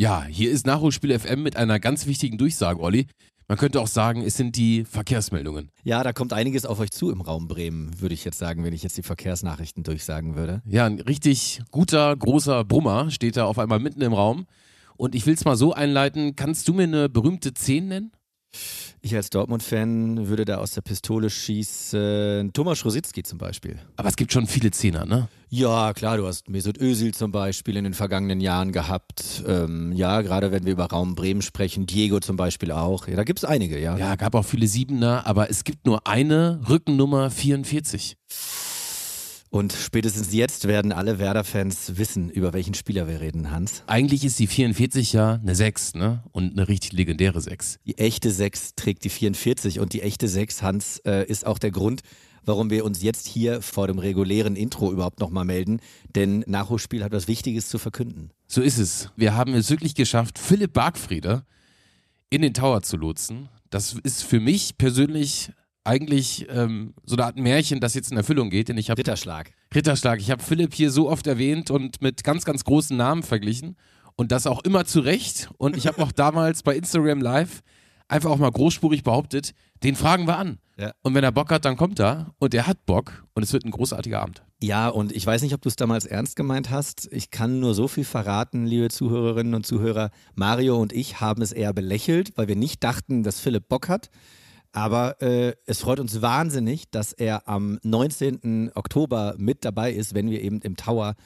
Ja, hier ist Nachholspiel FM mit einer ganz wichtigen Durchsage, Olli. Man könnte auch sagen, es sind die Verkehrsmeldungen. Ja, da kommt einiges auf euch zu im Raum Bremen, würde ich jetzt sagen, wenn ich jetzt die Verkehrsnachrichten durchsagen würde. Ja, ein richtig guter, großer Brummer steht da auf einmal mitten im Raum. Und ich will es mal so einleiten, kannst du mir eine berühmte 10 nennen? Ich als Dortmund-Fan würde da aus der Pistole schießen. Thomas Rositzky zum Beispiel. Aber es gibt schon viele Zehner, ne? Ja, klar, du hast Mesut Özil zum Beispiel in den vergangenen Jahren gehabt. Ähm, ja, gerade wenn wir über Raum Bremen sprechen, Diego zum Beispiel auch. Ja, da gibt es einige, ja. Ja, gab auch viele Siebener, aber es gibt nur eine Rückennummer 44. Und spätestens jetzt werden alle Werder-Fans wissen, über welchen Spieler wir reden, Hans. Eigentlich ist die 44 ja eine 6, ne? Und eine richtig legendäre 6. Die echte 6 trägt die 44 und die echte 6, Hans, äh, ist auch der Grund, warum wir uns jetzt hier vor dem regulären Intro überhaupt nochmal melden. Denn Nachholspiel hat was Wichtiges zu verkünden. So ist es. Wir haben es wirklich geschafft, Philipp Bargfrieder in den Tower zu lotsen. Das ist für mich persönlich eigentlich ähm, so eine Art Märchen, das jetzt in Erfüllung geht. Denn ich habe Ritterschlag. Ritterschlag. Ich habe Philipp hier so oft erwähnt und mit ganz, ganz großen Namen verglichen. Und das auch immer zu Recht. Und ich habe auch damals bei Instagram Live einfach auch mal großspurig behauptet, den fragen wir an. Ja. Und wenn er Bock hat, dann kommt er. Und er hat Bock. Und es wird ein großartiger Abend. Ja, und ich weiß nicht, ob du es damals ernst gemeint hast. Ich kann nur so viel verraten, liebe Zuhörerinnen und Zuhörer. Mario und ich haben es eher belächelt, weil wir nicht dachten, dass Philipp Bock hat. Aber äh, es freut uns wahnsinnig, dass er am 19. Oktober mit dabei ist, wenn wir eben im Tower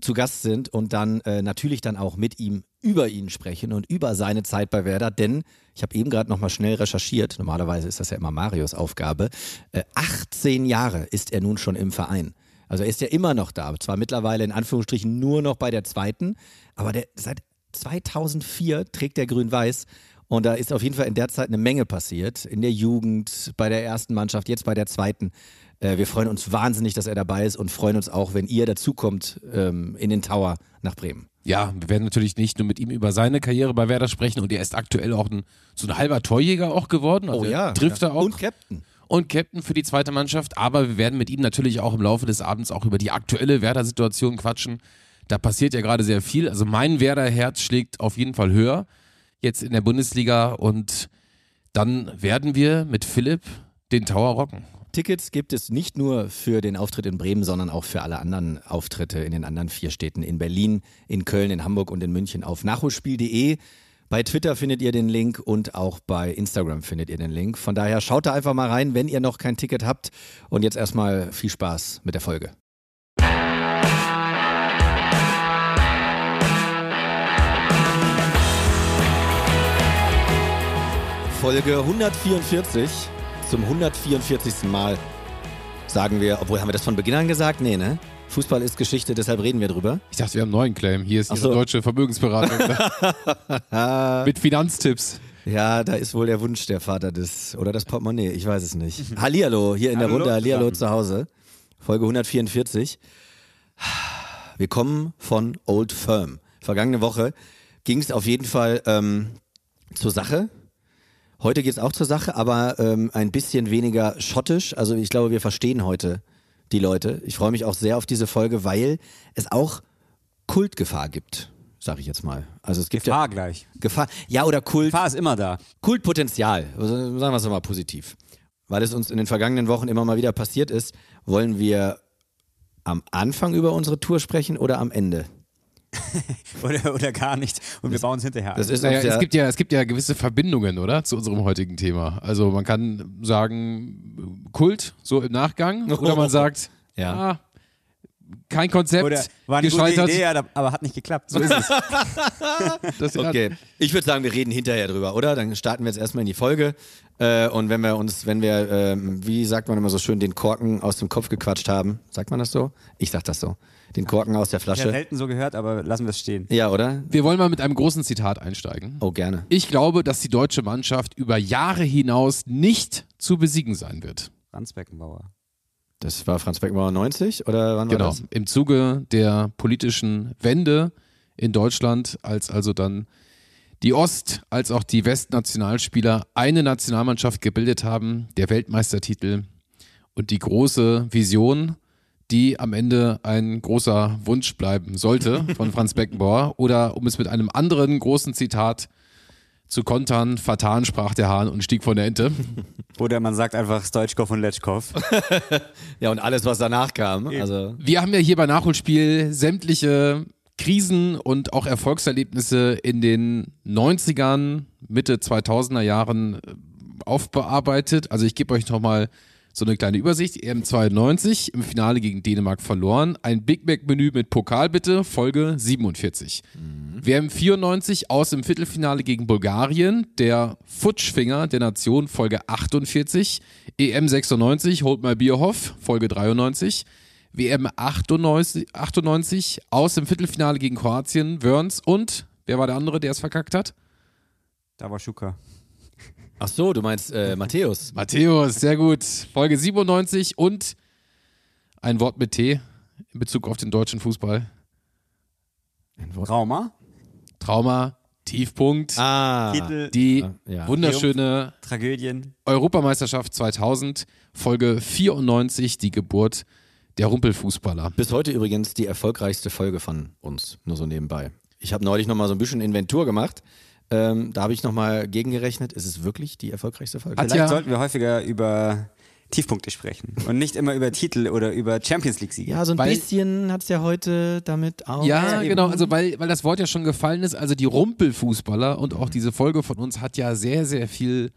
zu Gast sind und dann äh, natürlich dann auch mit ihm über ihn sprechen und über seine Zeit bei Werder, denn ich habe eben gerade nochmal schnell recherchiert, normalerweise ist das ja immer Marios Aufgabe, äh, 18 Jahre ist er nun schon im Verein. Also er ist ja immer noch da, zwar mittlerweile in Anführungsstrichen nur noch bei der zweiten, aber der, seit 2004 trägt er grün-weiß und da ist auf jeden Fall in der Zeit eine Menge passiert. In der Jugend, bei der ersten Mannschaft, jetzt bei der zweiten. Äh, wir freuen uns wahnsinnig, dass er dabei ist und freuen uns auch, wenn ihr dazukommt ähm, in den Tower nach Bremen. Ja, wir werden natürlich nicht nur mit ihm über seine Karriere bei Werder sprechen und er ist aktuell auch ein, so ein halber Torjäger auch geworden. Also Oh ja, Trifft ja. er auch. Und Captain. und Captain für die zweite Mannschaft. Aber wir werden mit ihm natürlich auch im Laufe des Abends auch über die aktuelle Werder-Situation quatschen. Da passiert ja gerade sehr viel. Also mein Werder-Herz schlägt auf jeden Fall höher jetzt in der Bundesliga und dann werden wir mit Philipp den Tower rocken. Tickets gibt es nicht nur für den Auftritt in Bremen, sondern auch für alle anderen Auftritte in den anderen vier Städten, in Berlin, in Köln, in Hamburg und in München auf nachholspiel.de. Bei Twitter findet ihr den Link und auch bei Instagram findet ihr den Link. Von daher schaut da einfach mal rein, wenn ihr noch kein Ticket habt. Und jetzt erstmal viel Spaß mit der Folge. Folge 144 zum 144. Mal sagen wir, obwohl haben wir das von Beginn an gesagt? Nee, ne? Fußball ist Geschichte, deshalb reden wir drüber. Ich dachte, wir haben einen neuen Claim. Hier ist Ach so. deutsche Vermögensberatung mit Finanztipps. Ja, da ist wohl der Wunsch der Vater des, oder das Portemonnaie, ich weiß es nicht. Hallihallo, hier in der Hallo Runde, Hallihallo zu Hause. Folge 144. Wir kommen von Old Firm. Vergangene Woche ging es auf jeden Fall ähm, zur Sache. Heute geht es auch zur Sache, aber ähm, ein bisschen weniger schottisch. Also ich glaube, wir verstehen heute die Leute. Ich freue mich auch sehr auf diese Folge, weil es auch Kultgefahr gibt, sage ich jetzt mal. Also es gibt Gefahr ja gleich. Gefahr, ja oder Kult, Gefahr ist immer da. Kultpotenzial, also sagen wir es mal positiv. Weil es uns in den vergangenen Wochen immer mal wieder passiert ist, wollen wir am Anfang über unsere Tour sprechen oder am Ende? Oder, oder gar nicht. Und wir bauen es hinterher. Das ist Naja, es, gibt ja, es gibt ja gewisse Verbindungen, oder? Zu unserem heutigen Thema. Also man kann sagen, Kult, so im Nachgang. Oder man sagt, Ja. ah, kein Konzept Oder war eine gute Idee, aber hat nicht geklappt. So ist es. Das, Okay, ich würde sagen, wir reden hinterher drüber, oder? Dann starten wir jetzt erstmal in die Folge. Äh, und wenn wir uns, wenn wir, ähm, wie sagt man immer so schön, den Korken aus dem Kopf gequatscht haben, sagt man das so? Ich sag das so. Den Korken aus der Ich habe Flasche. selten so gehört, aber lassen wir es stehen. Ja, oder? Wir wollen mal mit einem großen Zitat einsteigen. Oh, gerne. Ich glaube, dass die deutsche Mannschaft über Jahre hinaus nicht zu besiegen sein wird. Franz Beckenbauer. Das war Franz Beckenbauer 90 oder wann Genau. war das? Im Zuge der politischen Wende in Deutschland, als also dann die Ost- als auch die Westnationalspieler eine Nationalmannschaft gebildet haben, der Weltmeistertitel und die große Vision, die am Ende ein großer Wunsch bleiben sollte von Franz Beckenbauer. Oder um es mit einem anderen großen Zitat zu kontern, vertan sprach der Hahn und stieg von der Ente. Oder man sagt einfach Stoichkov und Letschkov. Ja, und alles, was danach kam. Also, Wir haben ja hier bei Nachholspiel sämtliche Krisen und auch Erfolgserlebnisse in den 90ern, Mitte 2000er Jahren aufbearbeitet. Also ich gebe euch nochmal so eine kleine Übersicht. EM 92 im Finale gegen Dänemark verloren. Ein Big Mac Menü mit Pokal bitte, Folge 47. WM 94 aus im Viertelfinale gegen Bulgarien, der Futschfinger der Nation, Folge 48. EM 96, Holt mal Bierhoff, Folge 93. WM 98, 98 aus im Viertelfinale gegen Kroatien, Wörns und wer war der andere, der es verkackt hat? Da war Schuka. Ach so, du meinst äh, Matthäus. Matthäus, sehr gut. Folge 97 und ein Wort mit T in Bezug auf den deutschen Fußball. Trauma. Trauma, Tiefpunkt, Ah. Titel. die ja. wunderschöne Tragödien. Europameisterschaft 2000, Folge 94, die Geburt der Rumpelfußballer. Bis heute übrigens die erfolgreichste Folge von uns, nur so nebenbei. Ich habe neulich nochmal so ein bisschen Inventur gemacht. Ähm, da habe ich nochmal gegengerechnet. Ist es wirklich die erfolgreichste Folge? Vielleicht ja- sollten wir häufiger über Tiefpunkte sprechen und nicht immer über Titel oder über Champions League-Siege. ja, so ein Weil- bisschen hat es ja heute damit auch. Ja, eben. genau, also weil, weil das Wort ja schon gefallen ist, also die Rumpelfußballer und auch diese Folge von uns hat ja sehr, sehr viel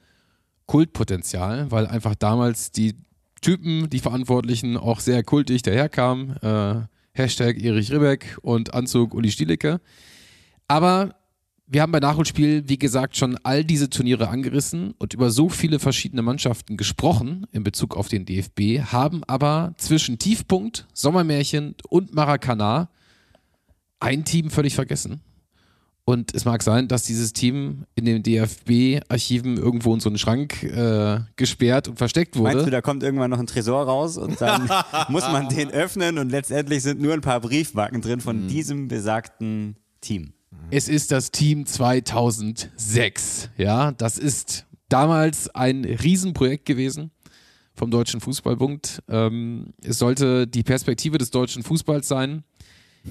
Kultpotenzial, weil einfach damals die Typen, die Verantwortlichen auch sehr kultig daherkamen. Äh, Hashtag Erich Ribbeck und Anzug Uli Stielecke. Aber wir haben bei Nachholspiel, wie gesagt, schon all diese Turniere angerissen und über so viele verschiedene Mannschaften gesprochen in Bezug auf den DFB, haben aber zwischen Tiefpunkt, Sommermärchen und Maracana ein Team völlig vergessen. Und es mag sein, dass dieses Team in den DFB-Archiven irgendwo in so einen Schrank äh, gesperrt und versteckt wurde. Meinst du, da kommt irgendwann noch ein Tresor raus und dann muss man den öffnen und letztendlich sind nur ein paar Briefmarken drin von diesem besagten Team. Es ist das Team 2006. Ja, das ist damals ein Riesenprojekt gewesen vom Deutschen Fußballbund. Ähm, es sollte die Perspektive des deutschen Fußballs sein.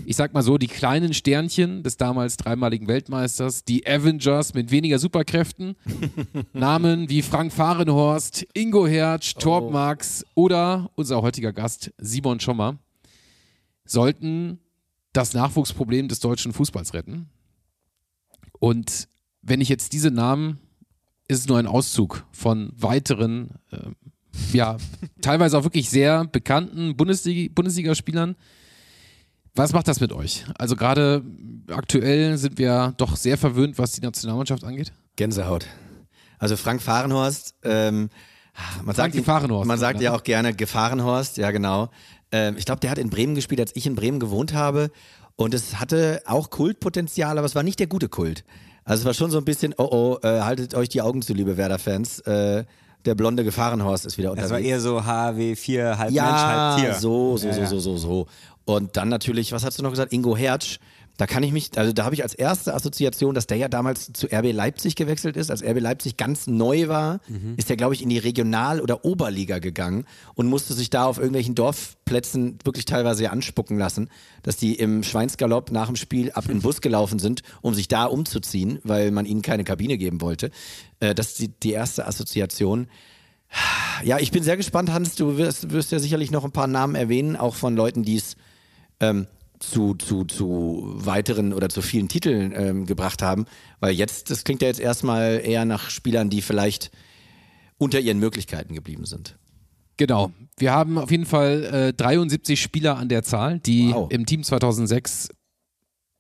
Ich sag mal so, die kleinen Sternchen des damals dreimaligen Weltmeisters, die Avengers mit weniger Superkräften, Namen wie Frank Fahrenhorst, Ingo Hertz, Torb Marx oder unser heutiger Gast Simon Schommer, sollten das Nachwuchsproblem des deutschen Fußballs retten. Und wenn ich jetzt diese Namen, ist es nur ein Auszug von weiteren, äh, ja, teilweise auch wirklich sehr bekannten Bundesliga- Bundesligaspielern. Was macht das mit euch? Also gerade aktuell sind wir doch sehr verwöhnt, was die Nationalmannschaft angeht. Gänsehaut. Also Frank Fahrenhorst, ähm, man sagt, ihm- Gefahrenhorst, man sagt oder? ja auch gerne Gefahrenhorst, ja genau. Ähm, ich glaube, der hat in Bremen gespielt, als ich in Bremen gewohnt habe. Und es hatte auch Kultpotenzial, aber es war nicht der gute Kult. Also es war schon so ein bisschen, oh oh, äh, haltet euch die Augen zu, liebe Werder-Fans. Äh, der blonde Gefahrenhorst ist wieder unterwegs. Das war eher so HW4, halb Mensch, Ja, halb Tier. so, so, Ja, so, so, so, so. Und dann natürlich, was hast du noch gesagt? Ingo Hertz. Da kann ich mich, also da habe ich als erste Assoziation, dass der ja damals zu RB Leipzig gewechselt ist. Als RB Leipzig ganz neu war, Mhm. ist der, glaube ich, in die Regional- oder Oberliga gegangen und musste sich da auf irgendwelchen Dorfplätzen wirklich teilweise ja anspucken lassen, dass die im Schweinsgalopp nach dem Spiel ab in den Bus gelaufen sind, um sich da umzuziehen, weil man ihnen keine Kabine geben wollte. Äh, das ist die, die erste Assoziation. Ja, ich bin sehr gespannt, Hans. Du wirst, wirst ja sicherlich noch ein paar Namen erwähnen, auch von Leuten, die es ähm, zu, zu, zu weiteren oder zu vielen Titeln ähm, gebracht haben. Weil jetzt, das klingt ja jetzt erstmal eher nach Spielern, die vielleicht unter ihren Möglichkeiten geblieben sind. Genau. Wir haben auf jeden Fall äh, 73 Spieler an der Zahl, die Wow. im Team 2006,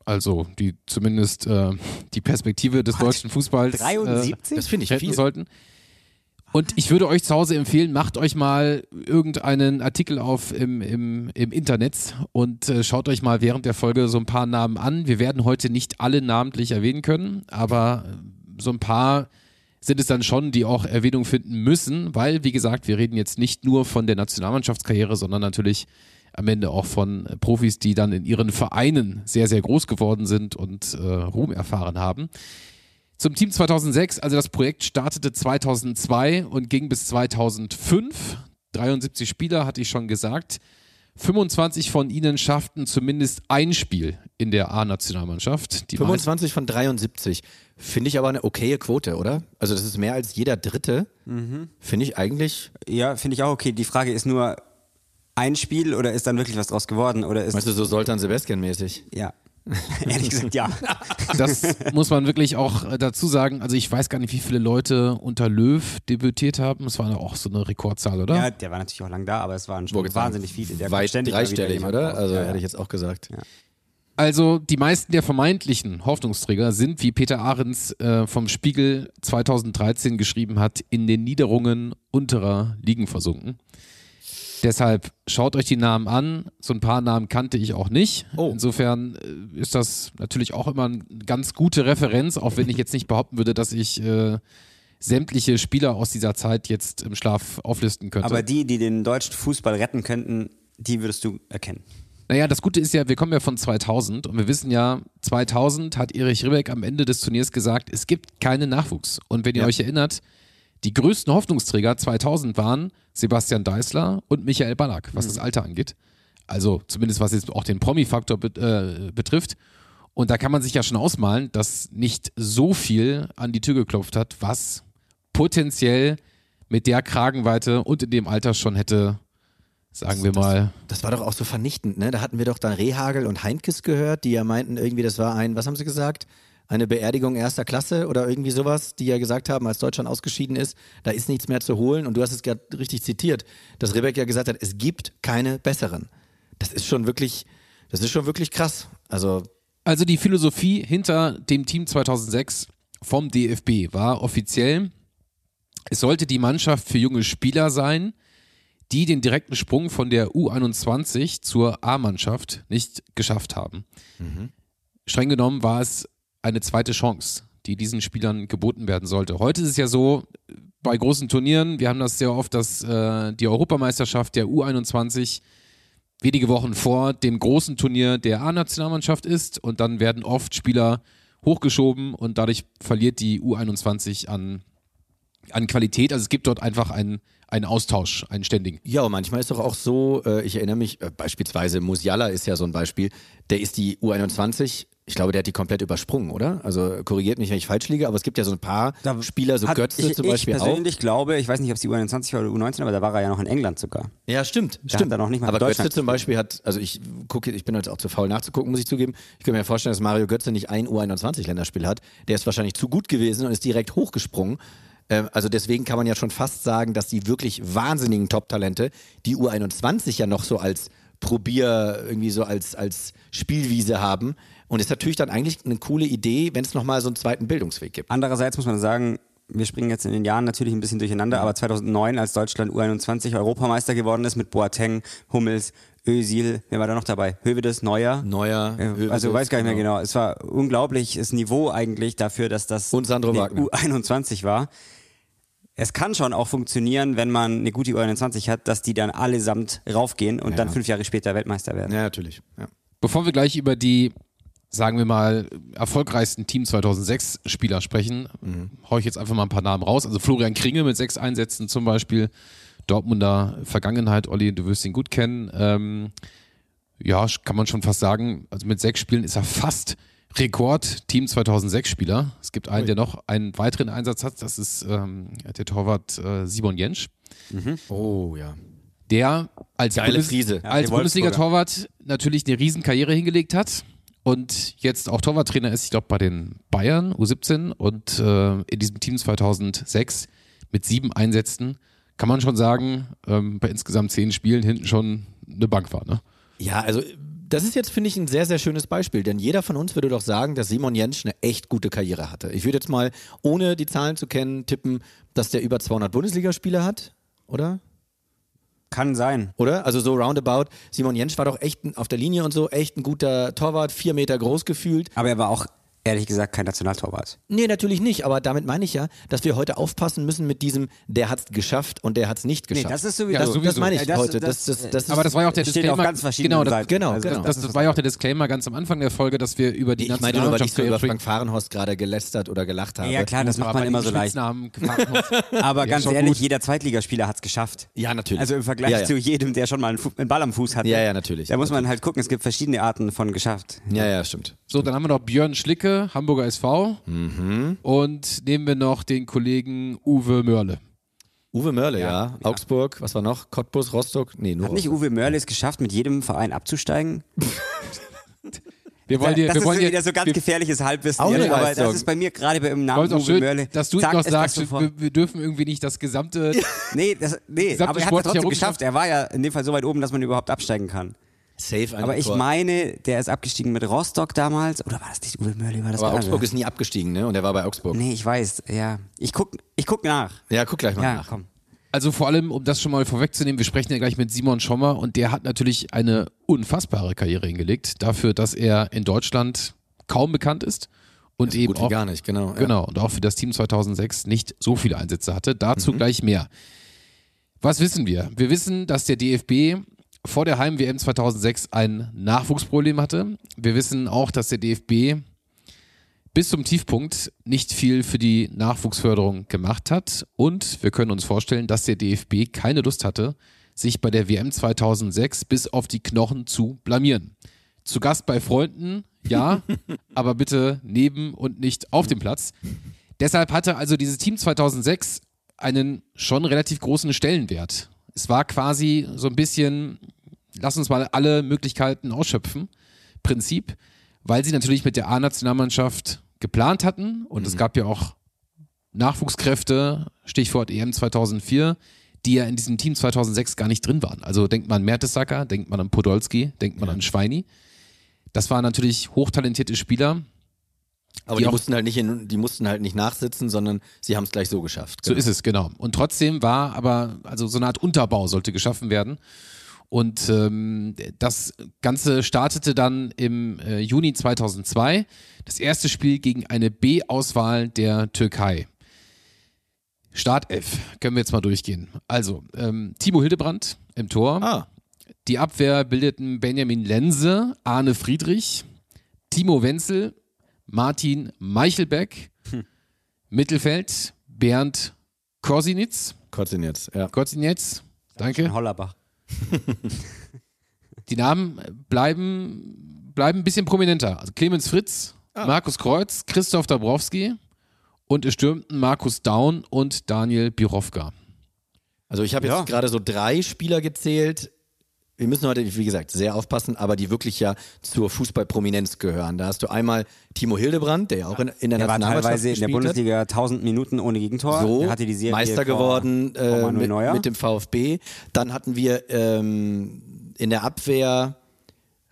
also die zumindest äh, die Perspektive des deutschen Fußballs äh, 73? Das finde ich viel. sollten. Und ich würde euch zu Hause empfehlen, macht euch mal irgendeinen Artikel auf im, im, im Internet und äh, schaut euch mal während der Folge so ein paar Namen an. Wir werden heute nicht alle namentlich erwähnen können, aber so ein paar sind es dann schon, die auch Erwähnung finden müssen, weil, wie gesagt, wir reden jetzt nicht nur von der Nationalmannschaftskarriere, sondern natürlich am Ende auch von Profis, die dann in ihren Vereinen sehr, sehr groß geworden sind und äh, Ruhm erfahren haben. Zum Team 2006, also das Projekt startete 2002 und ging bis 2005. 73 Spieler, hatte ich schon gesagt. 25 von ihnen schafften zumindest ein Spiel in der A-Nationalmannschaft. Die 25 von 73. Finde ich aber eine okaye Quote, oder? Also das ist mehr als jeder Dritte. Finde ich eigentlich, Ja, finde ich auch okay. Die Frage ist nur, ein Spiel oder ist dann wirklich was draus geworden? Oder ist. weißt du, so Soltan Sebastian mäßig. ja. Ehrlich gesagt, ja. Das muss man wirklich auch äh, dazu sagen. Also ich weiß gar nicht, wie viele Leute unter Löw debütiert haben. Es war auch so eine Rekordzahl, oder? Ja, der war natürlich auch lang da, aber es waren schon sagen, wahnsinnig viele. Der Weit dreistellig, oder? raus. Also ja, ja. hätte ich jetzt auch gesagt. Also die meisten der vermeintlichen Hoffnungsträger sind, wie Peter Ahrens äh, vom Spiegel 2013 geschrieben hat, in den Niederungen unterer Ligen versunken. Deshalb schaut euch die Namen an. So ein paar Namen kannte ich auch nicht. Oh. Insofern äh, ist das natürlich auch immer eine ganz gute Referenz, auch wenn ich jetzt nicht behaupten würde, dass ich äh, sämtliche Spieler aus dieser Zeit jetzt im Schlaf auflisten könnte. Aber die, die den deutschen Fußball retten könnten, die würdest du erkennen. Naja, das Gute ist ja, wir kommen ja von 2000 und wir wissen ja, 2000 hat Erich Ribbeck am Ende des Turniers gesagt, es gibt keinen Nachwuchs. Und wenn ihr Ja. euch erinnert, die größten Hoffnungsträger 2000 waren Sebastian Deißler und Michael Ballack, was das Alter angeht. Also zumindest was jetzt auch den Promi-Faktor bet äh, betrifft. Und da kann man sich ja schon ausmalen, dass nicht so viel an die Tür geklopft hat, was potenziell mit der Kragenweite und in dem Alter schon hätte, sagen wir mal, Das war doch auch so vernichtend, ne? Da hatten wir doch dann Rehagel und Heinkes gehört, die ja meinten, irgendwie, das war ein, was haben sie gesagt? Eine Beerdigung erster Klasse oder irgendwie sowas, die ja gesagt haben, als Deutschland ausgeschieden ist, da ist nichts mehr zu holen. Und du hast es gerade richtig zitiert, dass Rebek ja gesagt hat, es gibt keine besseren. Das ist schon wirklich, das ist schon wirklich krass. Also, Also die Philosophie hinter dem Team 2006 vom DFB war offiziell, es sollte die Mannschaft für junge Spieler sein, die den direkten Sprung von der U21 zur A-Mannschaft nicht geschafft haben. Streng genommen war es eine zweite Chance, die diesen Spielern geboten werden sollte. Heute ist es ja so, bei großen Turnieren, wir haben das sehr oft, dass äh, die Europameisterschaft der U21 wenige Wochen vor dem großen Turnier der A-Nationalmannschaft ist und dann werden oft Spieler hochgeschoben und dadurch verliert die U21 an, an Qualität. Also es gibt dort einfach einen, einen Austausch, einen ständigen. ja, und manchmal ist doch auch so, äh, ich erinnere mich, äh, beispielsweise Musiala ist ja so ein Beispiel, der ist die U21, ich glaube, der hat die komplett übersprungen, oder? Also korrigiert mich, wenn ich falsch liege, aber es gibt ja so ein paar Da Spieler, so Götze ich, zum ich Beispiel auch. persönlich glaube, ich weiß nicht, ob es die U21 war oder U19, aber da war er ja noch in England sogar. Ja, stimmt. Da stimmt. hat er noch nicht mal Aber Götze zum Beispiel hat, also ich gucke, ich bin jetzt auch zu faul nachzugucken, muss ich zugeben. Ich kann mir vorstellen, dass Mario Götze nicht ein U21-Länderspiel hat. Der ist wahrscheinlich zu gut gewesen und ist direkt hochgesprungen. Ähm, Also deswegen kann man ja schon fast sagen, dass die wirklich wahnsinnigen Top-Talente, die U21 ja noch so als Probier, irgendwie so als, als Spielwiese haben. Und ist natürlich dann eigentlich eine coole Idee, wenn es nochmal so einen zweiten Bildungsweg gibt. Andererseits muss man sagen, wir springen jetzt in den Jahren natürlich ein bisschen durcheinander, aber 2009, als Deutschland U21 Europameister geworden ist mit Boateng, Hummels, Özil, wer war da noch dabei? Hövedes, Neuer. Neuer, Äh, Hövedes, Also weiß gar nicht mehr genau. Es war unglaubliches Niveau eigentlich dafür, dass das Und Sandro eine Wagner. U21 war. Es kann schon auch funktionieren, wenn man eine gute U21 hat, dass die dann allesamt raufgehen und dann fünf Jahre später Weltmeister werden. Ja, natürlich. Ja. Bevor wir gleich über die, sagen wir mal, erfolgreichsten Team 2006 Spieler sprechen, hau ich jetzt einfach mal ein paar Namen raus. Also Florian Kringe mit sechs Einsätzen zum Beispiel, Dortmunder Vergangenheit, Olli, du wirst ihn gut kennen. Ähm, ja, kann man schon fast sagen, also mit sechs Spielen ist er fast Rekord Team 2006 Spieler. Es gibt einen, der noch einen weiteren Einsatz hat, das ist ähm, der Torwart äh, Simon Jensch Oh, ja. der als, Bundes. Ja, als Bundesliga-Torwart natürlich eine Riesenkarriere hingelegt hat und jetzt auch Torwarttrainer ist, ich glaube, bei den Bayern U17 und äh, in diesem Team 2006 mit sieben Einsätzen kann man schon sagen, ähm, bei insgesamt zehn Spielen hinten schon eine Bank war. Ne? Ja, also das ist jetzt, finde ich, ein sehr, sehr schönes Beispiel, denn jeder von uns würde doch sagen, dass Simon Jentsch eine echt gute Karriere hatte. Ich würde jetzt mal, ohne die Zahlen zu kennen, tippen, dass der über 200 Bundesligaspiele hat, oder? Kann sein. Oder? Also so roundabout. Simon Jentsch war doch echt auf der Linie und so, echt ein guter Torwart, vier Meter groß gefühlt. Aber er war auch, ehrlich gesagt, kein Nationaltorwart. Nee, natürlich nicht, aber damit meine ich ja, dass wir heute aufpassen müssen mit diesem, der hat's geschafft und der hat's nicht Nee, geschafft. das ist sowieso. Ja, das, das sowieso. meine ich das- heute. das- Das, das, das ist, Aber das war ja auch der Disclaimer. ganz verschiedenen genau, das, Seiten. Genau, Also genau. Das, das war ja auch der Disclaimer ganz am Anfang der Folge, dass wir über die ich meinte nur, weil ich so über Frank Fahrenhorst gerade gelästert oder gelacht habe. Ja, klar, das macht man immer so leicht. Aber ganz ehrlich, gut. jeder Zweitligaspieler hat es geschafft. Ja, natürlich. Also im Vergleich Ja, ja. zu jedem, der schon mal einen, einen Ball am Fuß hatte. Ja, ja, natürlich. Da muss man halt gucken, es gibt verschiedene Arten von geschafft. Ja, ja, stimmt. So, dann haben wir noch Björn Schlicke, Hamburger SV. Mhm. Und nehmen wir noch den Kollegen Uwe Mörle. Uwe Mörle, ja. Augsburg, was war noch? Cottbus, Rostock? Nee, nur Hat nicht Rostock. Uwe Mörle es geschafft, mit jedem Verein abzusteigen? Wir wollen dir, das wir ist wollen dir, wieder so ganz wir gefährliches Halbwissen. Auch jetzt, aber das ist bei mir gerade beim Namen Uwe schön, Mörle. dass du zack, noch sagst, sofort. wir, wir dürfen irgendwie nicht das gesamte. Nee, das, nee gesamte aber er hat es trotzdem geschafft. Er war ja in dem Fall so weit oben, dass man überhaupt absteigen kann. Safe ein Aber ich Tor. meine, der ist abgestiegen mit Rostock damals. Oder war das nicht Uwe Mörle? War das Aber Augsburg ist nie abgestiegen, ne? Und er war bei Augsburg. Nee, ich weiß. Ja, ich guck, ich guck nach. Ja, guck gleich mal Ja, nach. komm. Also vor allem, um das schon mal vorwegzunehmen, wir sprechen ja gleich mit Simon Schommer und der hat natürlich eine unfassbare Karriere hingelegt, dafür, dass er in Deutschland kaum bekannt ist und eben Gut wie auch gar nicht, genau. Genau, und auch für das Team 2006 nicht so viele Einsätze hatte. Mhm. Dazu gleich mehr. Was wissen wir? Wir wissen, dass der DFB vor der Heim-WM 2006 ein Nachwuchsproblem hatte. Wir wissen auch, dass der DFB bis zum Tiefpunkt nicht viel für die Nachwuchsförderung gemacht hat. Und wir können uns vorstellen, dass der DFB keine Lust hatte, sich bei der WM 2006 bis auf die Knochen zu blamieren. Zu Gast bei Freunden, ja, aber bitte neben und nicht auf dem Platz. Deshalb hatte also dieses Team 2006 einen schon relativ großen Stellenwert. Es war quasi so ein bisschen, lass uns mal alle Möglichkeiten ausschöpfen, Prinzip, weil sie natürlich mit der A-Nationalmannschaft geplant hatten und es gab ja auch Nachwuchskräfte, Stichwort EM 2004, die ja in diesem Team 2006 gar nicht drin waren. Also denkt man an Mertesacker, denkt man an Podolski, denkt man an Schweini. Das waren natürlich hochtalentierte Spieler. Aber Die die, mussten halt nicht in, die mussten halt nicht nachsitzen, sondern sie haben es gleich so geschafft. So ist es, genau. Und trotzdem war aber, also so eine Art Unterbau sollte geschaffen werden. Und ähm, das Ganze startete dann im äh, Juni 2002. Das erste Spiel gegen eine B-Auswahl der Türkei. Startelf, können wir jetzt mal durchgehen. Also, ähm, Timo Hildebrand im Tor. Ah, Die Abwehr bildeten Benjamin Lense, Arne Friedrich, Timo Wenzel, Martin Meichelbeck, Mittelfeld Bernd Korsinitz, Kotzin jetzt, ja. Korsinitz, danke. Hollerbach. Die Namen bleiben, bleiben ein bisschen prominenter. Also Clemens Fritz, Markus Kreuz, Christoph Dabrowski und es stürmten Markus Daun und Daniel Birovka. Also ich habe jetzt Ja. gerade so drei Spieler gezählt. Wir müssen heute, wie gesagt, sehr aufpassen, aber die wirklich ja zur Fußballprominenz gehören. Da hast du einmal Timo Hildebrand, der ja auch in, in der Der war Nationalmannschaft teilweise in der hat. Bundesliga 1000 Minuten ohne Gegentor. so Der hatte die Serie Meister geworden äh, mit, mit dem VfB. Dann hatten wir ähm, in der Abwehr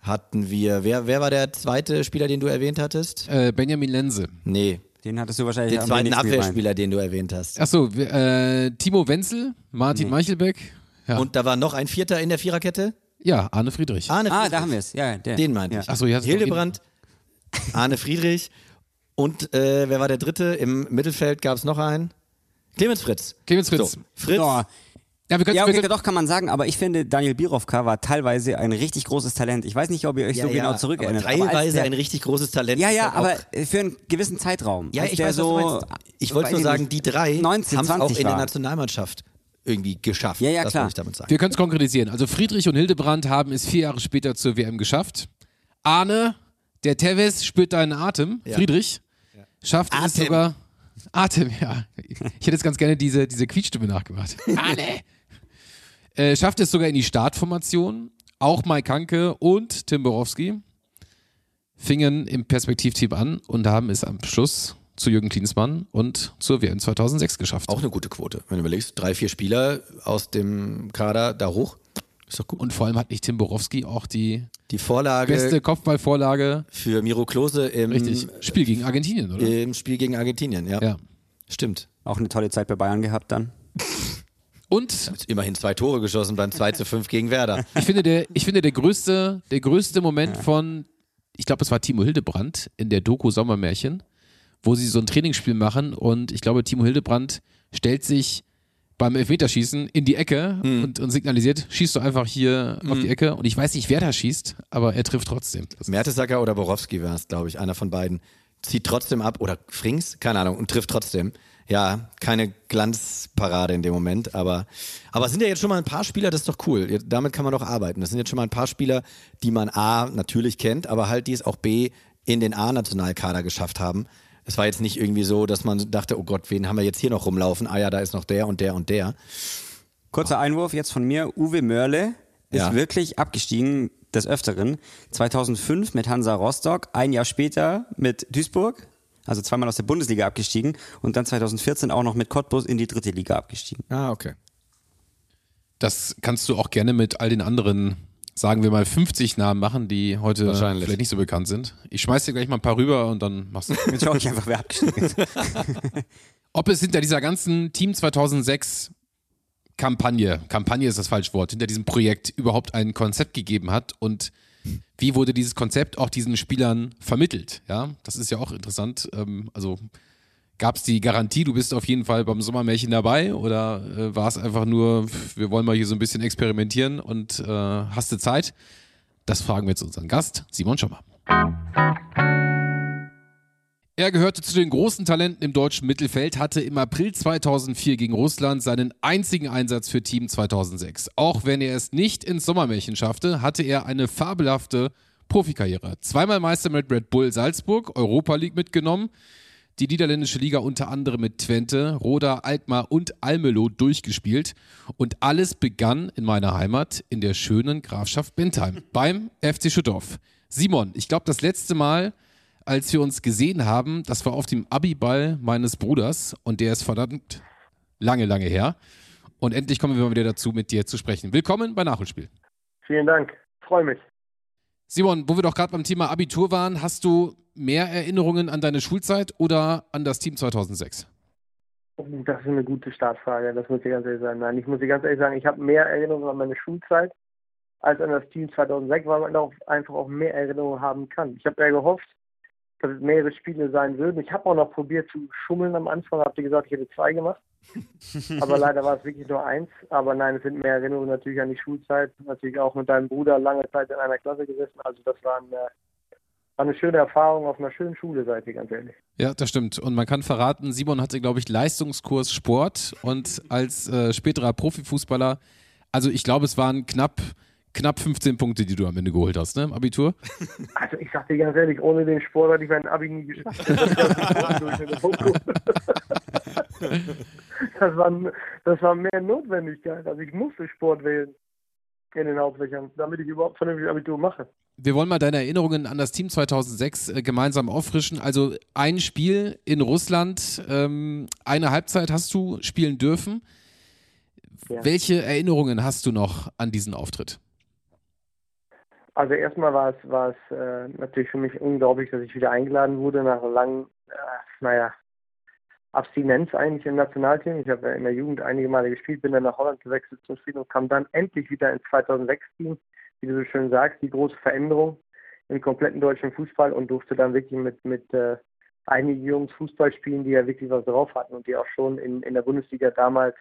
hatten wir, wer, wer war der zweite Spieler, den du erwähnt hattest? Äh, Benjamin Lense. Nee, Den hattest du wahrscheinlich den zweiten wenigsten gemeint. Abwehrspieler, den du erwähnt hast. Achso, äh, Timo Wenzel, Martin Meichelbeck. Ja. Und da war noch ein Vierter in der Viererkette? ja, Arne Friedrich. Arne Ah, Friedrich. da haben wir es. Ja, der. Den meinte ja. ich. Ach so, ihr hattet doch Hildebrand, Arne Friedrich und äh, wer war der dritte? Im Mittelfeld gab es noch einen. Clemens Fritz. Clemens Fritz. So, Fritz. Oh. Ja, wir können, Ja, wir okay, können, doch kann man sagen, aber ich finde, Daniel Birovka war teilweise ein richtig großes Talent. Ich weiß nicht, ob ihr euch so genau zurückerinnert. Aber aber teilweise der, ein richtig großes Talent. Ja, ja, aber für einen gewissen Zeitraum. Ja, ich weiß, so, was du meinst. Ich wollte nur sagen, die drei 19, haben es auch 20 in der. Nationalmannschaft irgendwie geschafft. Ja, ja, das klar. ich damit sagen. wir können es konkretisieren. Also Friedrich und Hildebrand haben es vier Jahre später zur WM geschafft. Arne, der Tevez spürt deinen Atem. Ja. Friedrich schafft es Atem. sogar. Atem, ja. Ich hätte jetzt ganz gerne diese, diese Quietschstimme nachgemacht. Arne! Äh, schafft es sogar in die Startformation. Auch Mike Hanke und Tim Borowski fingen im Perspektivteam an und haben es am Schluss zu Jürgen Klinsmann und zur WM 2006 geschafft. Auch eine gute Quote. Wenn du überlegst, drei, vier Spieler aus dem Kader da hoch, ist doch gut. Und vor allem hat nicht Tim Borowski auch die, die Vorlage beste Kopfballvorlage für Miro Klose im richtig Spiel gegen Argentinien, oder? Im Spiel gegen Argentinien, ja. Ja. Stimmt. Auch eine tolle Zeit bei Bayern gehabt dann. Und immerhin zwei Tore geschossen beim 2 zu 5 gegen Werder. ich finde, der, ich finde, der größte, der größte Moment von, ich glaube, es war Timo Hildebrand in der Doku Sommermärchen, wo sie so ein Trainingsspiel machen und ich glaube, Timo Hildebrand stellt sich beim Elfmeterschießen in die Ecke Mhm. und, und signalisiert, schießt du einfach hier auf die Ecke und ich weiß nicht, wer da schießt, aber er trifft trotzdem. Mertesacker oder Borowski war es, glaube ich, einer von beiden. Zieht trotzdem ab oder Frings, keine Ahnung, und trifft trotzdem. Ja, keine Glanzparade in dem Moment, aber, aber es sind ja jetzt schon mal ein paar Spieler, das ist doch cool. Damit kann man doch arbeiten. Das sind jetzt schon mal ein paar Spieler, die man A natürlich kennt, aber halt die es auch B in den A-Nationalkader geschafft haben. Es war jetzt nicht irgendwie so, dass man dachte, oh Gott, wen haben wir jetzt hier noch rumlaufen? Ah ja, da ist noch der und der und der. Kurzer Einwurf jetzt von mir. Uwe Mörle ist Ja. wirklich abgestiegen des Öfteren. 2005 mit Hansa Rostock, ein Jahr später mit Duisburg, also zweimal aus der Bundesliga abgestiegen und dann 2014 auch noch mit Cottbus in die dritte Liga abgestiegen. Ah, okay. Das kannst du auch gerne mit all den anderen, sagen wir mal, 50 Namen machen, die heute vielleicht nicht so bekannt sind. Ich schmeiß dir gleich mal ein paar rüber und dann machst du. Jetzt schaue ich einfach, wer abgestiegen ist. Ob es hinter dieser ganzen Team 2006 Kampagne, Kampagne ist das falsche Wort, hinter diesem Projekt überhaupt ein Konzept gegeben hat und wie wurde dieses Konzept auch diesen Spielern vermittelt? Ja, das ist ja auch interessant. Ähm, also gab es die Garantie, du bist auf jeden Fall beim Sommermärchen dabei oder äh, war es einfach nur, wir wollen mal hier so ein bisschen experimentieren und äh, hast du Zeit? Das fragen wir jetzt unseren Gast, Simon Schommer. Er gehörte zu den großen Talenten im deutschen Mittelfeld, hatte im April 2004 gegen Russland seinen einzigen Einsatz für Team 2006. Auch wenn er es nicht ins Sommermärchen schaffte, hatte er eine fabelhafte Profikarriere. Zweimal Meister mit Red Bull Salzburg, Europa League mitgenommen, die niederländische Liga unter anderem mit Twente, Roda, Alkmaar und Almelo durchgespielt. Und alles begann in meiner Heimat in der schönen Grafschaft Bentheim beim FC Schüttorf. Simon, ich glaube, das letzte Mal, als wir uns gesehen haben, das war auf dem Abiball meines Bruders und der ist verdammt lange, lange her. Und endlich kommen wir mal wieder dazu, mit dir zu sprechen. Willkommen bei Nachholspiel. Vielen Dank. Freue mich. Simon, wo wir doch gerade beim Thema Abitur waren, hast du mehr Erinnerungen an deine Schulzeit oder an das Team 2006? Oh, Das ist eine gute Startfrage, das muss ich ganz ehrlich sagen. Nein, ich muss ganz ehrlich sagen, ich habe mehr Erinnerungen an meine Schulzeit als an das Team 2006, weil man auch einfach auch mehr Erinnerungen haben kann. Ich habe ja gehofft, dass es mehrere Spiele sein würden. Ich habe auch noch probiert zu schummeln am Anfang, ihr gesagt, ich hätte zwei gemacht. Aber leider war es wirklich nur eins. Aber nein, es sind mehr Erinnerungen natürlich an die Schulzeit. Natürlich auch mit deinem Bruder lange Zeit in einer Klasse gesessen. Also das war eine, war eine schöne Erfahrung auf einer schönen Schule, seid ihr ganz ehrlich. Ja, das stimmt. Und man kann verraten, Simon hatte, glaube ich, Leistungskurs Sport und als äh, späterer Profifußballer, also ich glaube, es waren knapp, knapp 15 Punkte, die du am Ende geholt hast, ne, im Abitur. Also ich sag dir ganz ehrlich, ohne den Sport hätte ich mein Abi nie geschafft. Das war, das war mehr Notwendigkeit. Also ich musste Sport wählen in den Hauptfächern, damit ich überhaupt vernünftig Abitur mache. Wir wollen mal deine Erinnerungen an das Team 2006 äh, gemeinsam auffrischen. Also ein Spiel in Russland, ähm, eine Halbzeit hast du spielen dürfen. Ja. Welche Erinnerungen hast du noch an diesen Auftritt? Also erstmal war es, war es äh, natürlich für mich unglaublich, dass ich wieder eingeladen wurde nach langen, äh, naja, Abstinenz eigentlich im Nationalteam. Ich habe ja in der Jugend einige Male gespielt, bin dann nach Holland gewechselt zum Spiel und kam dann endlich wieder ins 2006-Team, wie du so schön sagst, die große Veränderung im kompletten deutschen Fußball und durfte dann wirklich mit, mit äh, einigen Jungs Fußball spielen, die ja wirklich was drauf hatten und die auch schon in, in der Bundesliga damals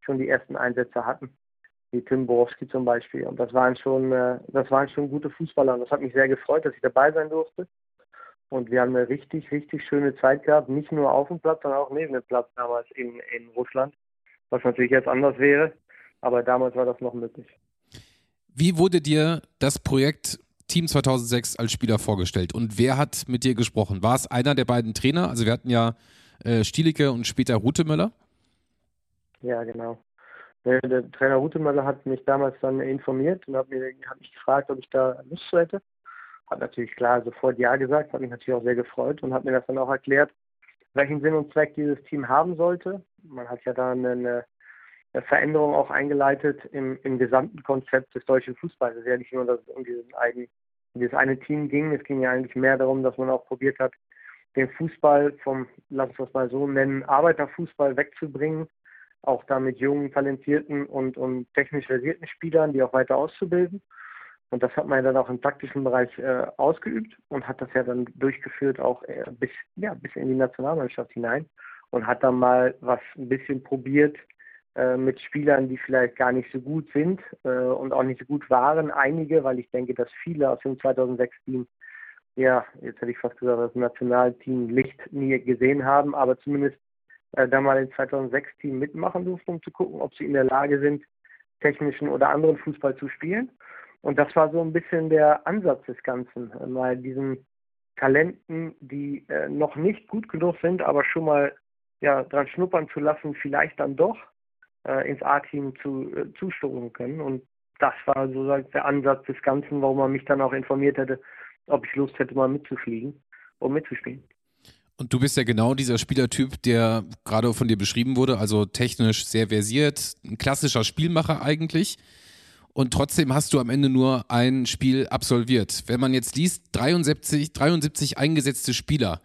schon die ersten Einsätze hatten wie Tim Borowski zum Beispiel. Und das waren schon, äh, das waren schon gute Fußballer. Und das hat mich sehr gefreut, dass ich dabei sein durfte. Und wir haben eine richtig, richtig schöne Zeit gehabt, nicht nur auf dem Platz, sondern auch neben dem Platz damals in, in Russland, was natürlich jetzt anders wäre. Aber damals war das noch möglich. Wie wurde dir das Projekt Team 2006 als Spieler vorgestellt und wer hat mit dir gesprochen? War es einer der beiden Trainer? Also wir hatten ja äh, Stielicke und später Rutemöller. Ja, genau. Der, der Trainer Rutemöller hat mich damals dann informiert und hat, mir, hat mich gefragt, ob ich da Lust zu hätte. Hat natürlich klar sofort Ja gesagt, hat mich natürlich auch sehr gefreut und hat mir das dann auch erklärt, welchen Sinn und Zweck dieses Team haben sollte. Man hat ja da eine, eine Veränderung auch eingeleitet im, im gesamten Konzept des deutschen Fußballs. Es ist ja nicht nur, dass es um diesen einen, dieses eine Team ging. Es ging ja eigentlich mehr darum, dass man auch probiert hat, den Fußball vom, lass uns das mal so nennen, Arbeiterfußball wegzubringen. Auch da mit jungen, talentierten und, und technisch versierten Spielern, die auch weiter auszubilden. Und das hat man ja dann auch im taktischen Bereich äh, ausgeübt und hat das ja dann durchgeführt auch äh, bis, ja, bis in die Nationalmannschaft hinein und hat dann mal was ein bisschen probiert, äh, mit Spielern, die vielleicht gar nicht so gut sind äh, und auch nicht so gut waren. Einige, weil ich denke, dass viele aus dem 2006-Team, ja, jetzt hätte ich fast gesagt, das Nationalteam Licht nie gesehen haben, aber zumindest äh, da mal im 2006-Team mitmachen durften, um zu gucken, ob sie in der Lage sind, technischen oder anderen Fußball zu spielen. Und das war so ein bisschen der Ansatz des Ganzen, mal diesen Talenten, die äh, noch nicht gut genug sind, aber schon mal ja, dran schnuppern zu lassen, vielleicht dann doch äh, ins A-Team zu, äh, zustoßen können. Und das war sozusagen der Ansatz des Ganzen, warum man mich dann auch informiert hätte, ob ich Lust hätte, mal mitzufliegen und mitzuspielen. Und du bist ja genau dieser Spielertyp, der gerade von dir beschrieben wurde, also technisch sehr versiert, ein klassischer Spielmacher eigentlich. Und trotzdem hast du am Ende nur ein Spiel absolviert. Wenn man jetzt liest, 73, 73 eingesetzte Spieler,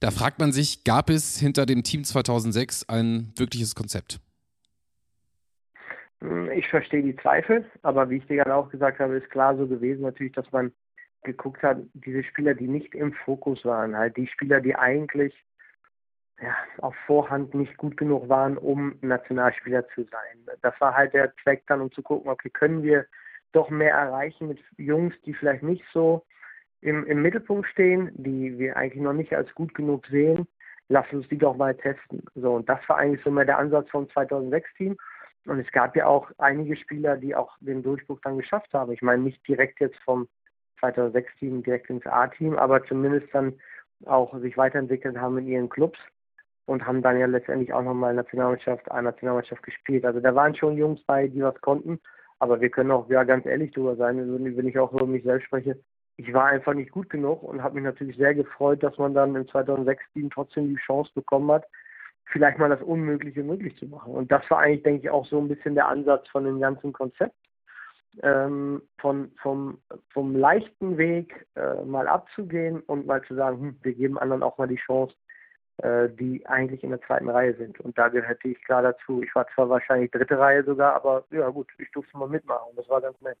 da fragt man sich, gab es hinter dem Team 2006 ein wirkliches Konzept? Hm, ich verstehe die Zweifel, aber wie ich dir gerade auch gesagt habe, ist klar so gewesen natürlich, dass man geguckt hat, diese Spieler, die nicht im Fokus waren, halt die Spieler, die eigentlich ja, auf Vorhand nicht gut genug waren, um Nationalspieler zu sein. Das war halt der Zweck dann, um zu gucken, okay, können wir doch mehr erreichen mit Jungs, die vielleicht nicht so im, im Mittelpunkt stehen, die wir eigentlich noch nicht als gut genug sehen. Lass uns die doch mal testen. So, und das war eigentlich so mehr der Ansatz vom 2006-Team. Und es gab ja auch einige Spieler, die auch den Durchbruch dann geschafft haben. Ich meine, nicht direkt jetzt vom 2006-Team direkt ins A-Team, aber zumindest dann auch sich weiterentwickelt haben in ihren Clubs und haben dann ja letztendlich auch nochmal Nationalmannschaft, A-Nationalmannschaft gespielt. Also da waren schon Jungs bei, die was konnten, aber wir können auch ja ganz ehrlich drüber sein, wenn ich auch über mich selbst spreche. Ich war einfach nicht gut genug und habe mich natürlich sehr gefreut, dass man dann im 2006-Team trotzdem die Chance bekommen hat, vielleicht mal das Unmögliche möglich zu machen. Und das war eigentlich, denke ich, auch so ein bisschen der Ansatz von dem ganzen Konzept. Ähm, von, vom, vom leichten Weg äh, mal abzugehen und mal zu sagen, hm, wir geben anderen auch mal die Chance, die eigentlich in der zweiten Reihe sind. Und da gehörte ich klar dazu. Ich war zwar wahrscheinlich dritte Reihe sogar, aber ja gut, ich durfte mal mitmachen. Das war ganz nett.